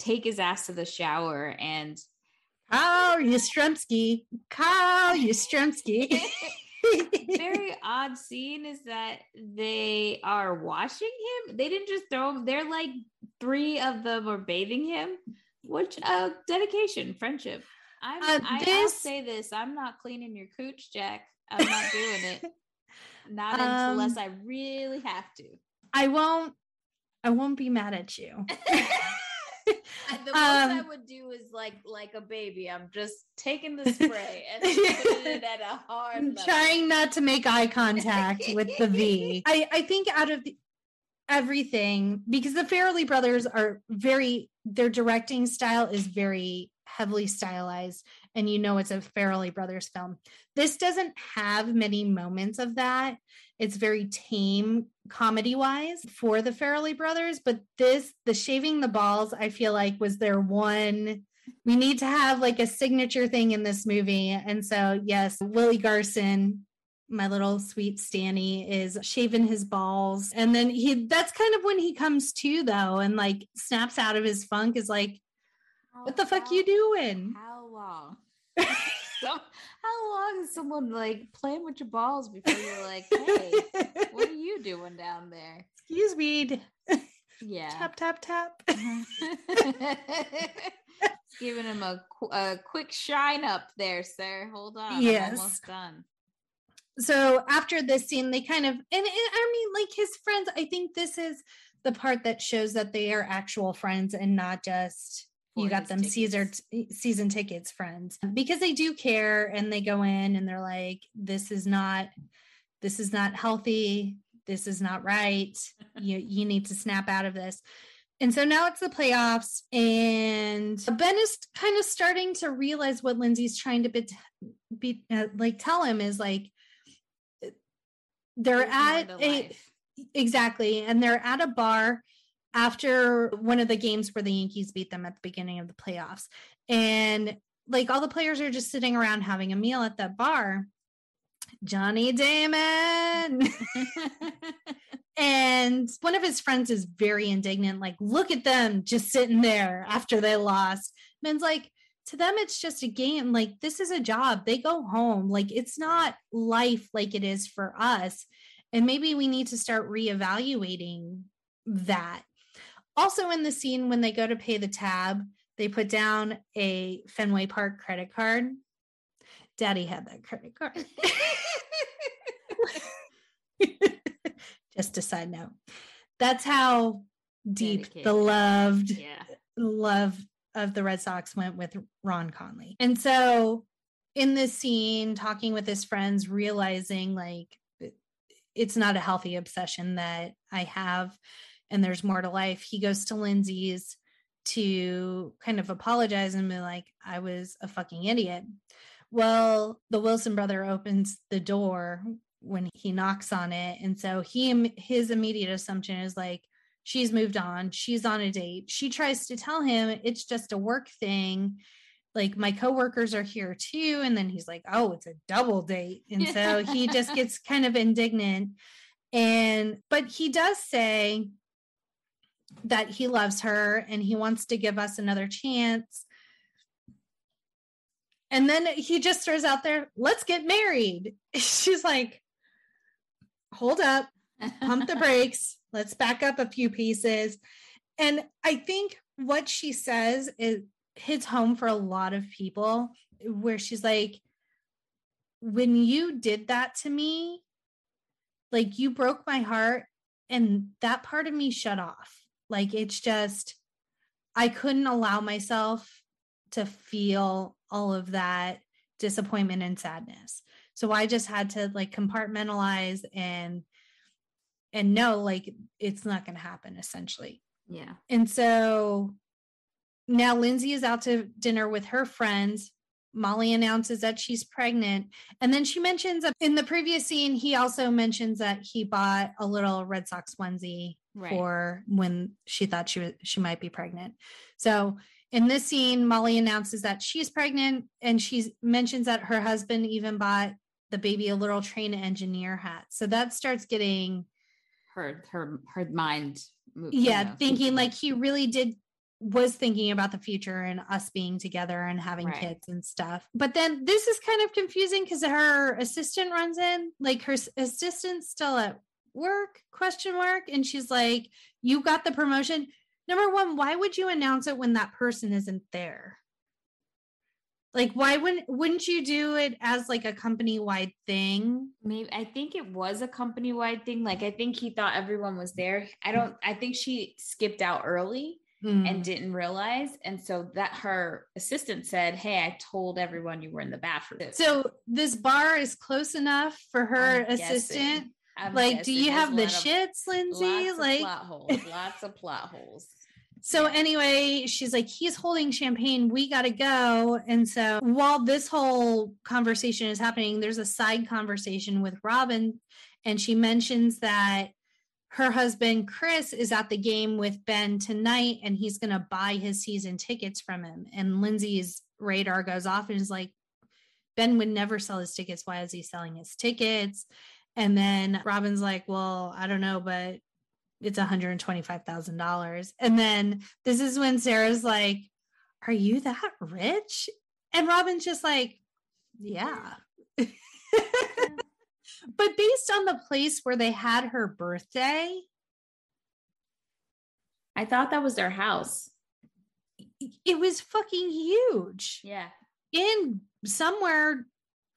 take his ass to the shower and Kyle Yastrzemski, Kyle Yastrzemski. very odd scene is that they are washing him. They didn't just throw him. They're like three of them are bathing him. Which uh dedication, friendship. I'm uh, I, this... I'll say this. I'm not cleaning your cooch, Jack. I'm not doing it. Not um, unless I really have to. I won't I won't be mad at you. the most um, I would do is like like a baby. I'm just taking the spray and putting it at a hard. Level. Trying not to make eye contact with the V. I I think out of the, everything because the Farrelly brothers are very their directing style is very heavily stylized and you know it's a Farrelly Brothers film. This doesn't have many moments of that. It's very tame comedy wise for the Farrelly Brothers, but this, the shaving the balls, I feel like was their one. We need to have like a signature thing in this movie. And so, yes, Willie Garson my little sweet Stanny is shaving his balls. And then he that's kind of when he comes to though and like snaps out of his funk is like, what the fuck you doing? How long? so how long is someone like playing with your balls before you're like, hey, what are you doing down there? Excuse me. Yeah. Tap tap tap. Mm-hmm. Giving him a, a quick shine up there, sir. Hold on. Yes. I'm almost done so after this scene they kind of and, and, i mean like his friends i think this is the part that shows that they are actual friends and not just you got them tickets. caesar t- season tickets friends. Because they do care and they go in and they're like this is not this is not healthy. This is not right. You you need to snap out of this. And so now it's the playoffs, and Ben is kind of starting to realize what Lindsay's trying to be, be uh, like tell him is like they're at a exactly and they're at a bar after one of the games where the Yankees beat them at the beginning of the playoffs. And like all the players are just sitting around having a meal at that bar. Johnny Damon. And one of his friends is very indignant like look at them just sitting there after they lost. Men's like to them it's just a game. Like this is a job. They go home. Like it's not life like it is for us. And maybe we need to start reevaluating that also in the scene when they go to pay the tab they put down a fenway park credit card daddy had that credit card just a side note that's how deep Dedicated. the loved yeah. love of the Red Sox went with Ron Conley. And so in this scene, talking with his friends, realizing like it's not a healthy obsession that I have and there's more to life, he goes to Lindsay's to kind of apologize and be like, I was a fucking idiot. Well, the Wilson brother opens the door when he knocks on it. And so he his immediate assumption is like, she's moved on she's on a date she tries to tell him it's just a work thing like my coworkers are here too and then he's like oh it's a double date and so he just gets kind of indignant and but he does say that he loves her and he wants to give us another chance and then he just throws out there let's get married she's like hold up pump the brakes let's back up a few pieces. And I think what she says is hits home for a lot of people where she's like, when you did that to me, like you broke my heart and that part of me shut off. Like it's just, I couldn't allow myself to feel all of that disappointment and sadness. So I just had to like compartmentalize and and know like it's not going to happen essentially. Yeah. And so now Lindsay is out to dinner with her friends. Molly announces that she's pregnant. And then she mentions in the previous scene, he also mentions that he bought a little Red Sox onesie right. for when she thought she was she might be pregnant. So in this scene, Molly announces that she's pregnant and she mentions that her husband even bought the baby a little train engineer hat. So that starts getting her her her mind yeah you know, thinking like he really did was thinking about the future and us being together and having right. kids and stuff. But then this is kind of confusing because her assistant runs in, like her assistant's still at work question mark and she's like you got the promotion. Number one why would you announce it when that person isn't there? Like why wouldn't wouldn't you do it as like a company wide thing? Maybe i think it was a company wide thing like i think he thought everyone was there. I don't i think she skipped out early mm. and didn't realize and so that her assistant said hey i told everyone you were in the bathroom. So this bar is close enough for her I'm assistant like do you have the shits lindsay lots like plot holes lots of plot holes So anyway, she's like, he's holding champagne. We got to go. And so while this whole conversation is happening, there's a side conversation with Robin. And she mentions that her husband, Chris, is at the game with Ben tonight and he's going to buy his season tickets from him. And Lindsay's radar goes off and is like, Ben would never sell his tickets. Why is he selling his tickets? And then Robin's like, well, I don't know, but it's $125,000. And then this is when Sarah's like, Are you that rich? And Robin's just like, Yeah. but based on the place where they had her birthday, I thought that was their house. It was fucking huge. Yeah. In somewhere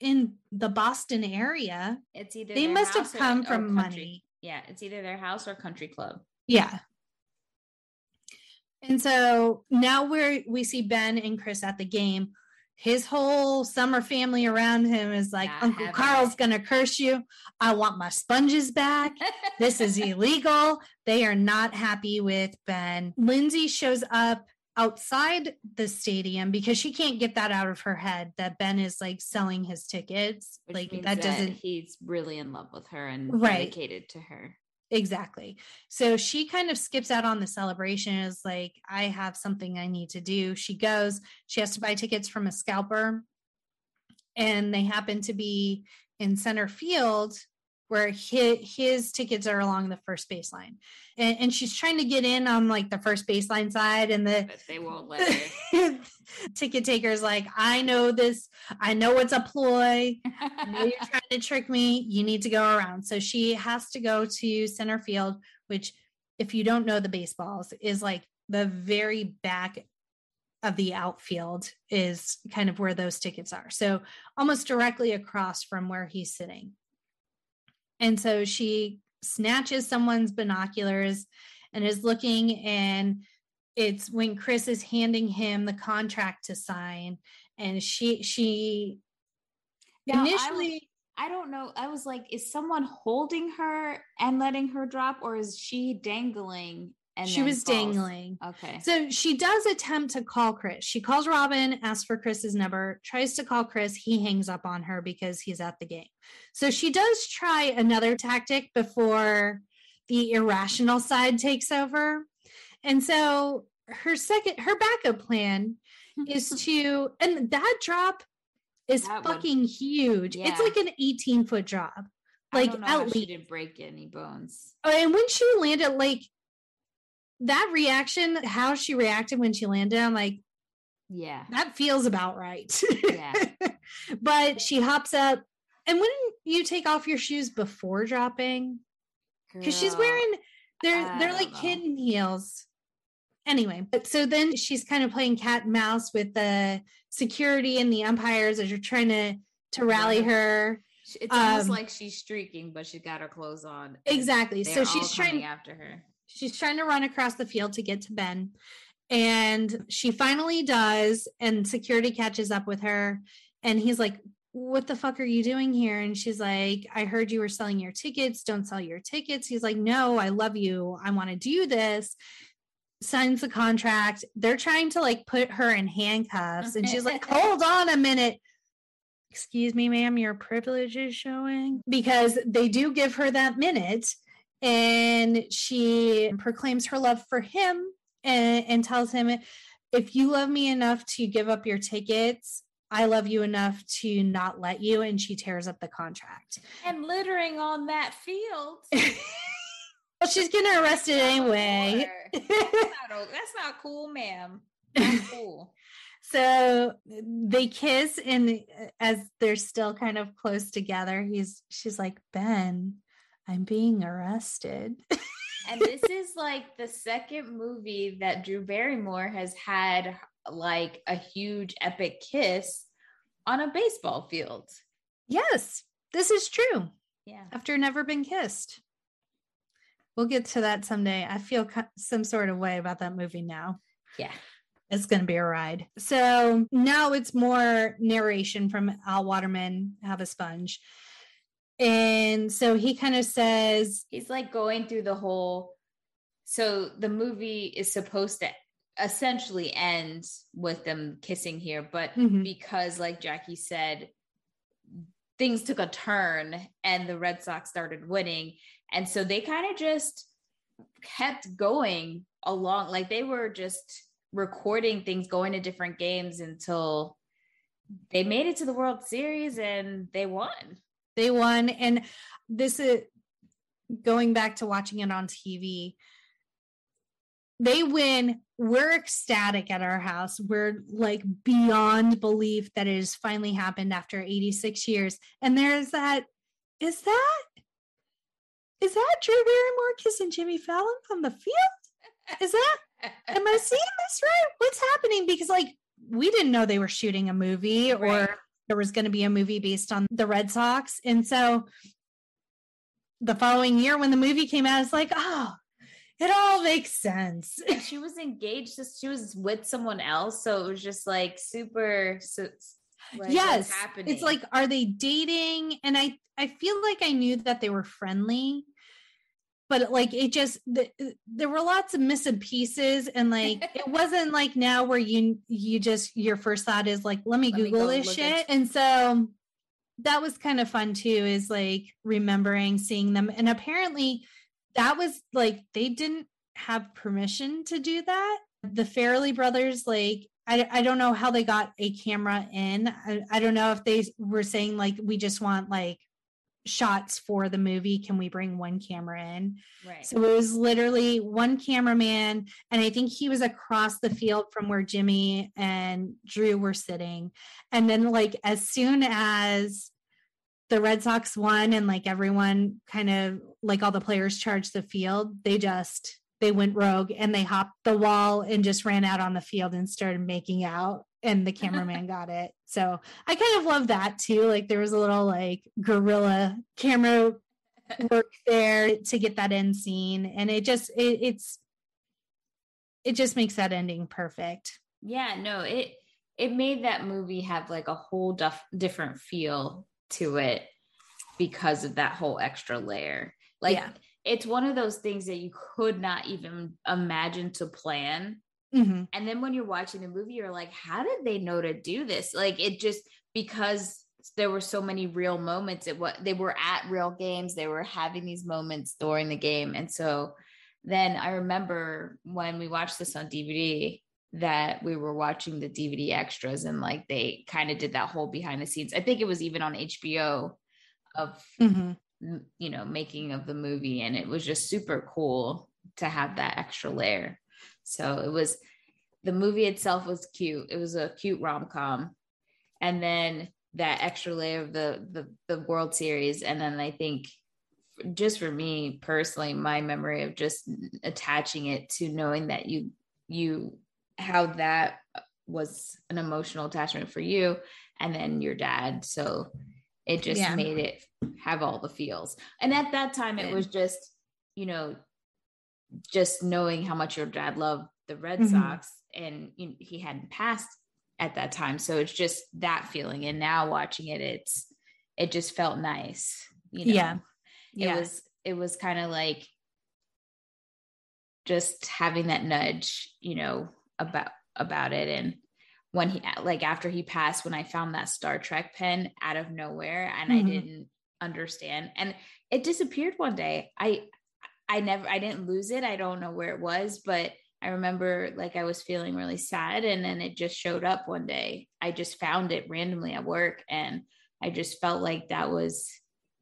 in the Boston area. It's either they must have come or, from or money. Yeah, it's either their house or country club. Yeah. And so now we're we see Ben and Chris at the game. His whole summer family around him is like, Not Uncle Carl's it. gonna curse you. I want my sponges back. this is illegal. They are not happy with Ben. Lindsay shows up outside the stadium because she can't get that out of her head that Ben is like selling his tickets. Which like that, that doesn't he's really in love with her and right. dedicated to her. Exactly. So she kind of skips out on the celebration is like I have something I need to do. She goes, she has to buy tickets from a scalper and they happen to be in center field where his, his tickets are along the first baseline. And, and, she's trying to get in on like the first baseline side, and the but they won't let her. ticket taker's like, I know this, I know it's a ploy. I you're trying to trick me. You need to go around. So she has to go to center field, which, if you don't know the baseballs, is like the very back of the outfield is kind of where those tickets are. So almost directly across from where he's sitting. And so she snatches someone's binoculars and is looking and it's when Chris is handing him the contract to sign and she she now, initially I, I don't know I was like is someone holding her and letting her drop or is she dangling and she was falls. dangling. Okay. So she does attempt to call Chris. She calls Robin, asks for Chris's number, tries to call Chris. He hangs up on her because he's at the game. So she does try another tactic before the irrational side takes over. And so her second, her backup plan is to, and that drop is that fucking would, huge. Yeah. It's like an 18 foot drop. Like at least she didn't break any bones. Oh, and when she landed, like that reaction, how she reacted when she landed, I'm like, yeah, that feels about right. Yeah. but she hops up. And wouldn't you take off your shoes before dropping, because she's wearing they're I they're like know. kitten heels. Anyway, but so then she's kind of playing cat and mouse with the security and the umpires as you're trying to to rally her. It's almost um, like she's streaking, but she's got her clothes on. Exactly. So she's trying after her she's trying to run across the field to get to Ben. And she finally does, and security catches up with her. And he's like, What the fuck are you doing here? And she's like, I heard you were selling your tickets. Don't sell your tickets. He's like, No, I love you. I want to do this. Signs the contract. They're trying to like put her in handcuffs. And she's like, Hold on a minute excuse me, ma'am, your privilege is showing because they do give her that minute and she proclaims her love for him and, and tells him if you love me enough to give up your tickets I love you enough to not let you. And she tears up the contract. And littering on that field. well, she's getting arrested anyway. that's, not, that's not cool, ma'am. Not cool. so they kiss, and as they're still kind of close together, he's she's like, Ben, I'm being arrested. and this is like the second movie that Drew Barrymore has had like a huge epic kiss on a baseball field. Yes, this is true. Yeah. After never been kissed. We'll get to that someday. I feel some sort of way about that movie now. Yeah. It's going to be a ride. So now it's more narration from Al Waterman, Have a Sponge. And so he kind of says he's like going through the whole so the movie is supposed to essentially ends with them kissing here, but Mhm. because, like Jackie said, things took a turn and the Red Sox started winning. And so they kind of just kept going along. Like they were just recording things, going to different games until they made it to the World Series and they won. They won and this is going back to watching it on tv they win. We're ecstatic at our house. We're like beyond belief that it has finally happened after 86 years. And there's that is that is that drew barrymore kissing jimmy fallon on the field? Is that am i seeing this right? What's happening? Because like we didn't know they were shooting a movie Right. There was going to be a movie based on the red sox. And so the following year when the movie came out it's like oh it all makes sense. She was engaged just she was with someone else. So it was just like super so, like, yes. Happening? it's like are they dating? And i i feel like i knew that they were friendly but like it just the, uh, there were lots of missing pieces and like it wasn't like now where you you just your first thought is like let me Let google go this shit. and so that was kind of fun too is like remembering seeing them and apparently that was like they didn't have permission to do that. The Farrelly brothers like I, I don't know how they got a camera in. I, I don't know if they were saying like we just want like shots for the movie can we bring one camera in? Right. So it was literally one cameraman and i think he was across the field from where jimmy and drew were sitting. And then like as soon as the red sox won and like everyone kind of like all the players charged the field they just they went rogue and they hopped the wall and just ran out on the field and started making out and the cameraman got it. So i kind of love that too. Like there was a little like guerrilla camera work there to get that end scene. And it just it, it's it just makes that ending perfect. Yeah no it it made that movie have like a whole different feel to it because of that whole extra layer. Like Yeah. it's one of those things that you could not even imagine to plan Mhm. and then when you're watching the movie you're like how did they know to do this like it just because there were so many real moments at what they were at real games they were having these moments during the game and so then i remember when we watched this on dvd that we were watching the dvd extras and like they kind of did that whole behind the scenes i think it was even on hbo of Mhm. you know making of the movie and it was just super cool to have that extra layer so it was the movie itself was cute. It was a cute rom-com. And then that extra layer of the the, the world series. And then i think just for me personally my memory of just attaching it to knowing that you you how that was an emotional attachment for you and then your dad. So it just Yeah. made it have all the feels. And at that time it was just you know just knowing how much your dad loved the red Mhm. sox and you know, he hadn't passed at that time so it's just that feeling and now watching it it's it just felt nice you know Yeah. it Yeah. was it was kind of like just having that nudge you know about about it and when he like after he passed when i found that star trek pen out of nowhere and i Mhm. didn't understand and it disappeared one day i i never i didn't lose it i don't know where it was but i remember like i was feeling really sad and then it just showed up one day i just found it randomly at work and i just felt like that was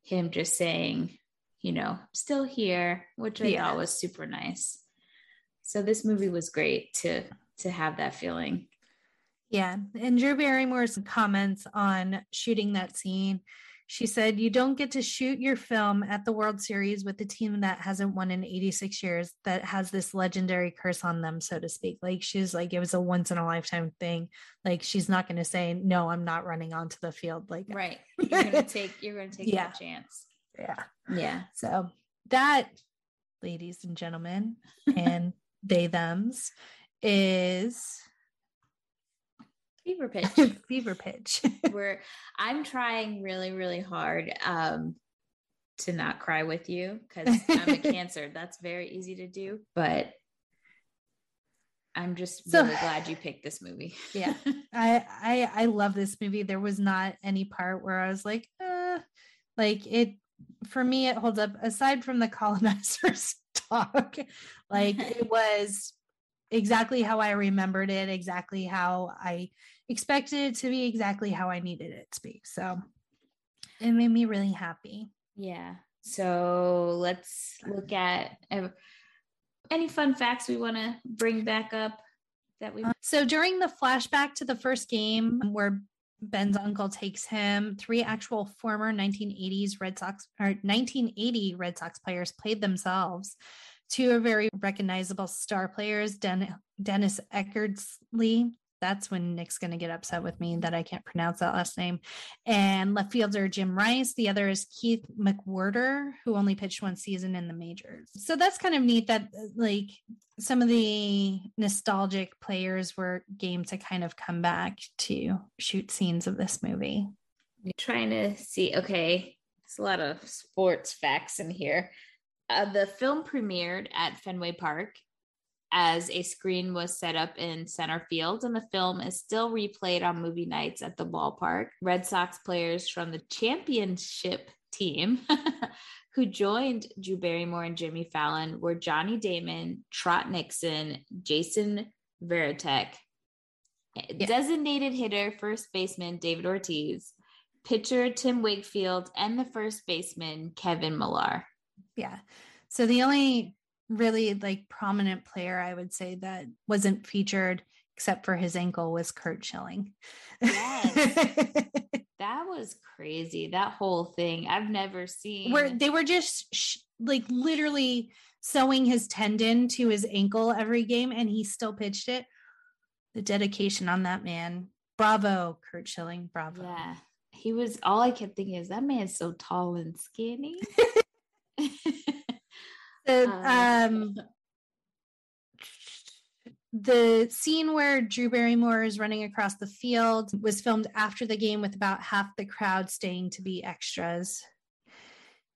him just saying you know still here which i Yeah. thought was super nice so this movie was great to to have that feeling Yeah. And Drew Barrymore's comments on shooting that scene, she said, You don't get to shoot your film at the World Series with the team that hasn't won in 86 years, that has this legendary curse on them, so to speak. Like she's like, it was a once in a lifetime thing. Like she's not going to say, No, I'm not running onto the field. Like, right you're gonna take you're gonna take Yeah. that chance yeah. yeah So that, ladies and gentlemen, and they thems, is fever pitch fever pitch. where i'm trying really really hard um to not cry with you because i'm a cancer that's very easy to do but I'm just So- really glad you picked this movie. Yeah. I I I love this movie. There was not any part where I was like, uh, like it for me it holds up aside from the colonizers talk. Like it was exactly how I remembered it, exactly how I expected it to be, exactly how I needed it to be. So it made me really happy. Yeah. So let's look at uh, any fun facts we want to bring back up that we. Uh, So during the flashback to the first game where Ben's uncle takes him, three actual former 1980s Red Sox or 1980 Red Sox players played themselves. Two are very recognizable star players, Den- Dennis Eckersley. That's when Nick's going to get upset with me that I can't pronounce that last name. And left fielder Jim Rice. The other is Keith MacWhorter, who only pitched one season in the majors. So that's kind of neat that uh, like some of the nostalgic players were game to kind of come back to shoot scenes of this movie. trying to see. Okay, it's a lot of sports facts in here. Uh, the film premiered at Fenway Park as a screen was set up in center field, and the film is still replayed on movie nights at the ballpark. Red Sox players from the championship team who joined Drew Barrymore and Jimmy Fallon were Johnny Damon, Trot Nixon, Jason Varitek, designated hitter, first baseman David Ortiz, pitcher Tim Wakefield, and the first baseman Kevin Millar. Yeah. So the only really like prominent player I would say that wasn't featured except for his ankle was Curt Schilling. Yes. That was crazy. That whole thing. I've never seen. where they were just sh- like literally sewing his tendon to his ankle every game and he still pitched it. The dedication on that man. Bravo, Curt Schilling. Bravo. yeah. He was all I kept thinking is that man's so tall and skinny. The, Um, um, the scene where Drew Barrymore is running across the field was filmed after the game with about half the crowd staying to be extras.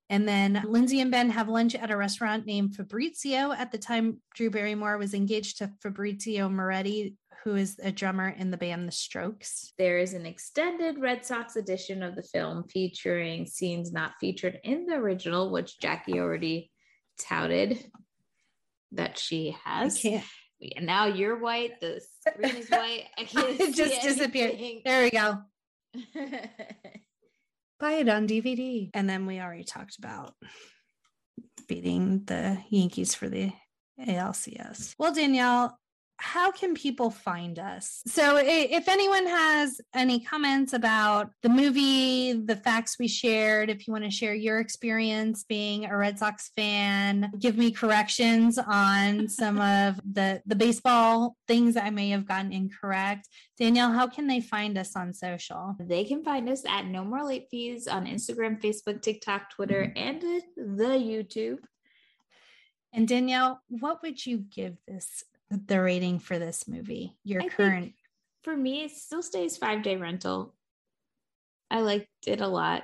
And then Lindsay and Ben have lunch at a restaurant named Fabrizio. At the time, Drew Barrymore was engaged to Fabrizio Moretti, who is a drummer in the band The Strokes. there is an extended Red Sox edition of the film featuring scenes not featured in the original, which Jackie already touted that she has. And now you're white. The screen is white. I can't. It just disappeared. There we go. Buy it on DVD. And then we already talked about beating the Yankees for the ALCS. Well, Danielle, how can people find us? So, if anyone has any comments about the movie, the facts we shared, if you want to share your experience being a Red Sox fan, give me corrections on some of the the baseball things I may have gotten incorrect. Danielle, how can they find us on social? They can find us at No More Late Fees on Instagram, Facebook, TikTok, Twitter, mm-hmm. and the YouTube. And Danielle, what would you give this the rating for this movie? Your I current For me, it still stays five day rental. I liked it a lot.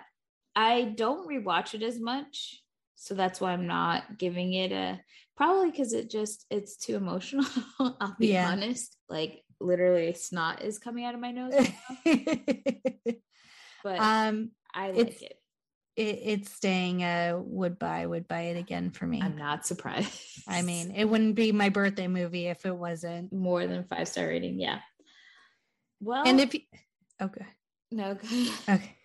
I don't rewatch it as much. So that's why I'm not giving it a probably because it just it's too emotional. I'll be Yeah. honest. Like literally snot is coming out of my nose. right but um I like it. It, it's staying a would buy would buy it again for me. I'm not surprised. I mean, it wouldn't be my birthday movie if it wasn't. more than five star rating. Yeah. Well, And if you okay. Oh, no, go. Okay.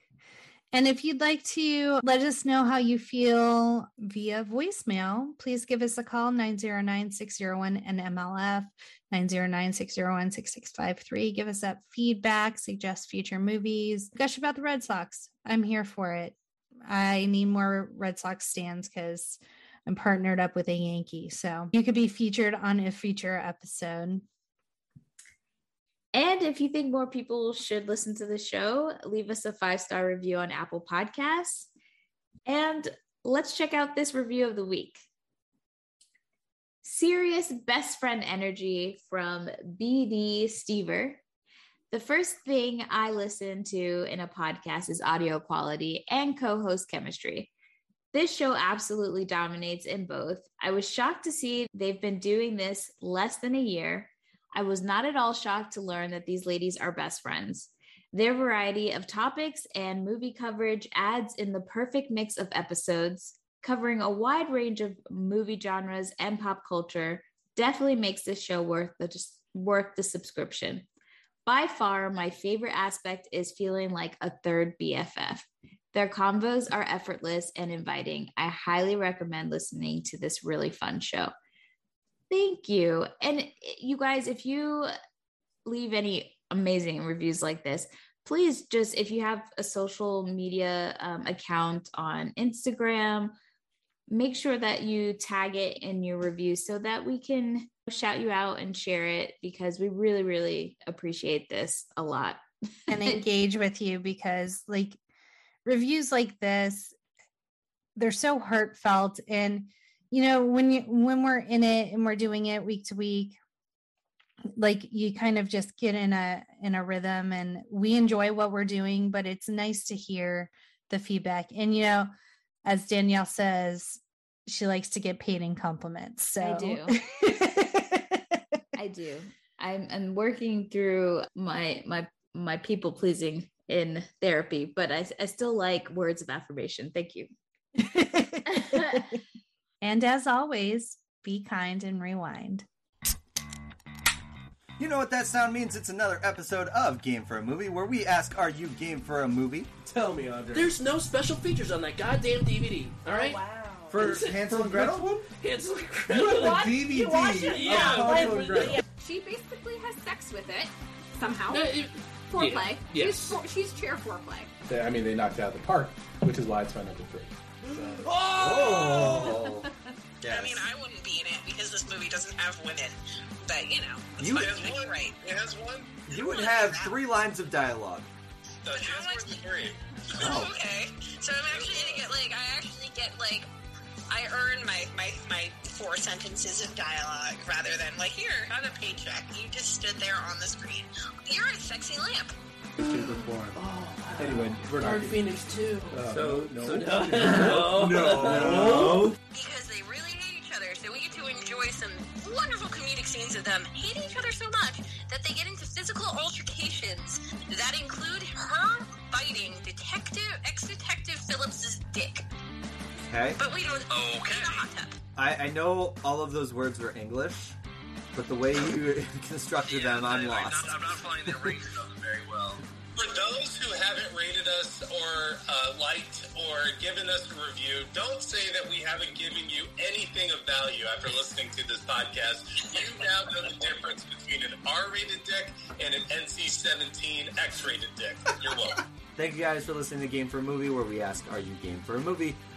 And if you'd like to let us know how you feel via voicemail, please give us a call 909 601 NMLF 909 601 6653. Give us that feedback, suggest future movies, gush about the Red Sox. I'm here for it. I need more Red Sox stands because I'm partnered up with a Yankee. So you could be featured on a future episode. And if you think more people should listen to the show, leave us a five star review on Apple Podcasts. And let's check out this review of the week. Serious best friend energy from BD Stever. The first thing I listen to in a podcast is audio quality and co host chemistry. This show absolutely dominates in both. I was shocked to see they've been doing this less than a year. I was not at all shocked to learn that these ladies are best friends. Their variety of topics and movie coverage adds in the perfect mix of episodes, covering a wide range of movie genres and pop culture, definitely makes this show worth the worth the subscription. By far, my favorite aspect is feeling like a third BFF. Their convos are effortless and inviting. I highly recommend listening to this really fun show. Thank you. And you guys, if you leave any amazing reviews like this, please just, if you have a social media um, account on Instagram, make sure that you tag it in your review so that we can shout you out and share it because we really, really appreciate this a lot. and engage with you because, like, reviews like this, they're so heartfelt. And, you know, when you when we're in it and we're doing it week to week, like you kind of just get in a in a rhythm and we enjoy what we're doing but it's nice to hear the feedback and you know as danielle says she likes to get paid in compliments so i do I do. I'm I'm working through my my my people pleasing in therapy, but I, I still like words of affirmation. Thank you. and as always, be kind and rewind. You know what that sound means? It's another episode of Game for a Movie where we ask, Are you game for a movie? Tell me, Andre. There's no special features on that goddamn DVD, alright? Oh, wow. For Hansel and Gretel? Hansel and You have a DVD You watch it? of Yeah. Hansel and Gretel. She basically has sex with it somehow. No, it- foreplay. yeah, She's, yes. for, she's chair foreplay. They- I mean, they knocked it out of the park, which is why it's my number three. Oh! Yes. I mean, I wouldn't be in it because this movie doesn't have women. But you know, it's You- fine. It has You're right. It has one. you would have three lines of dialogue. No, she has more than three. Oh. Okay, so I'm actually gonna get like I actually get like I earn my my my four sentences of dialogue rather than like here have a paycheck. You just stood there on the screen. You're a sexy lamp. Super porn. Anyway, we're not. Dark Phoenix too. Uh, So, no. so No. no. Because they really hate each other, so we get to enjoy some wonderful comedic scenes of them hating each other so much that they get into physical altercations that include her biting detective ex-detective Phillips's dick. Okay. But we don't Okay. in the hot tub. I, I know all of those words were English, but the way you constructed them, I'm I, lost. I'm not, I'm not finding the range of them very well. For those who haven't rated us or uh, liked or given us a review, don't say that we haven't given you anything of value after listening to this podcast. You now know the difference between an R-rated dick and an NC-17 X-rated dick. You're welcome. Thank you guys for listening to Game for a Movie, where we ask, Are you game for a movie?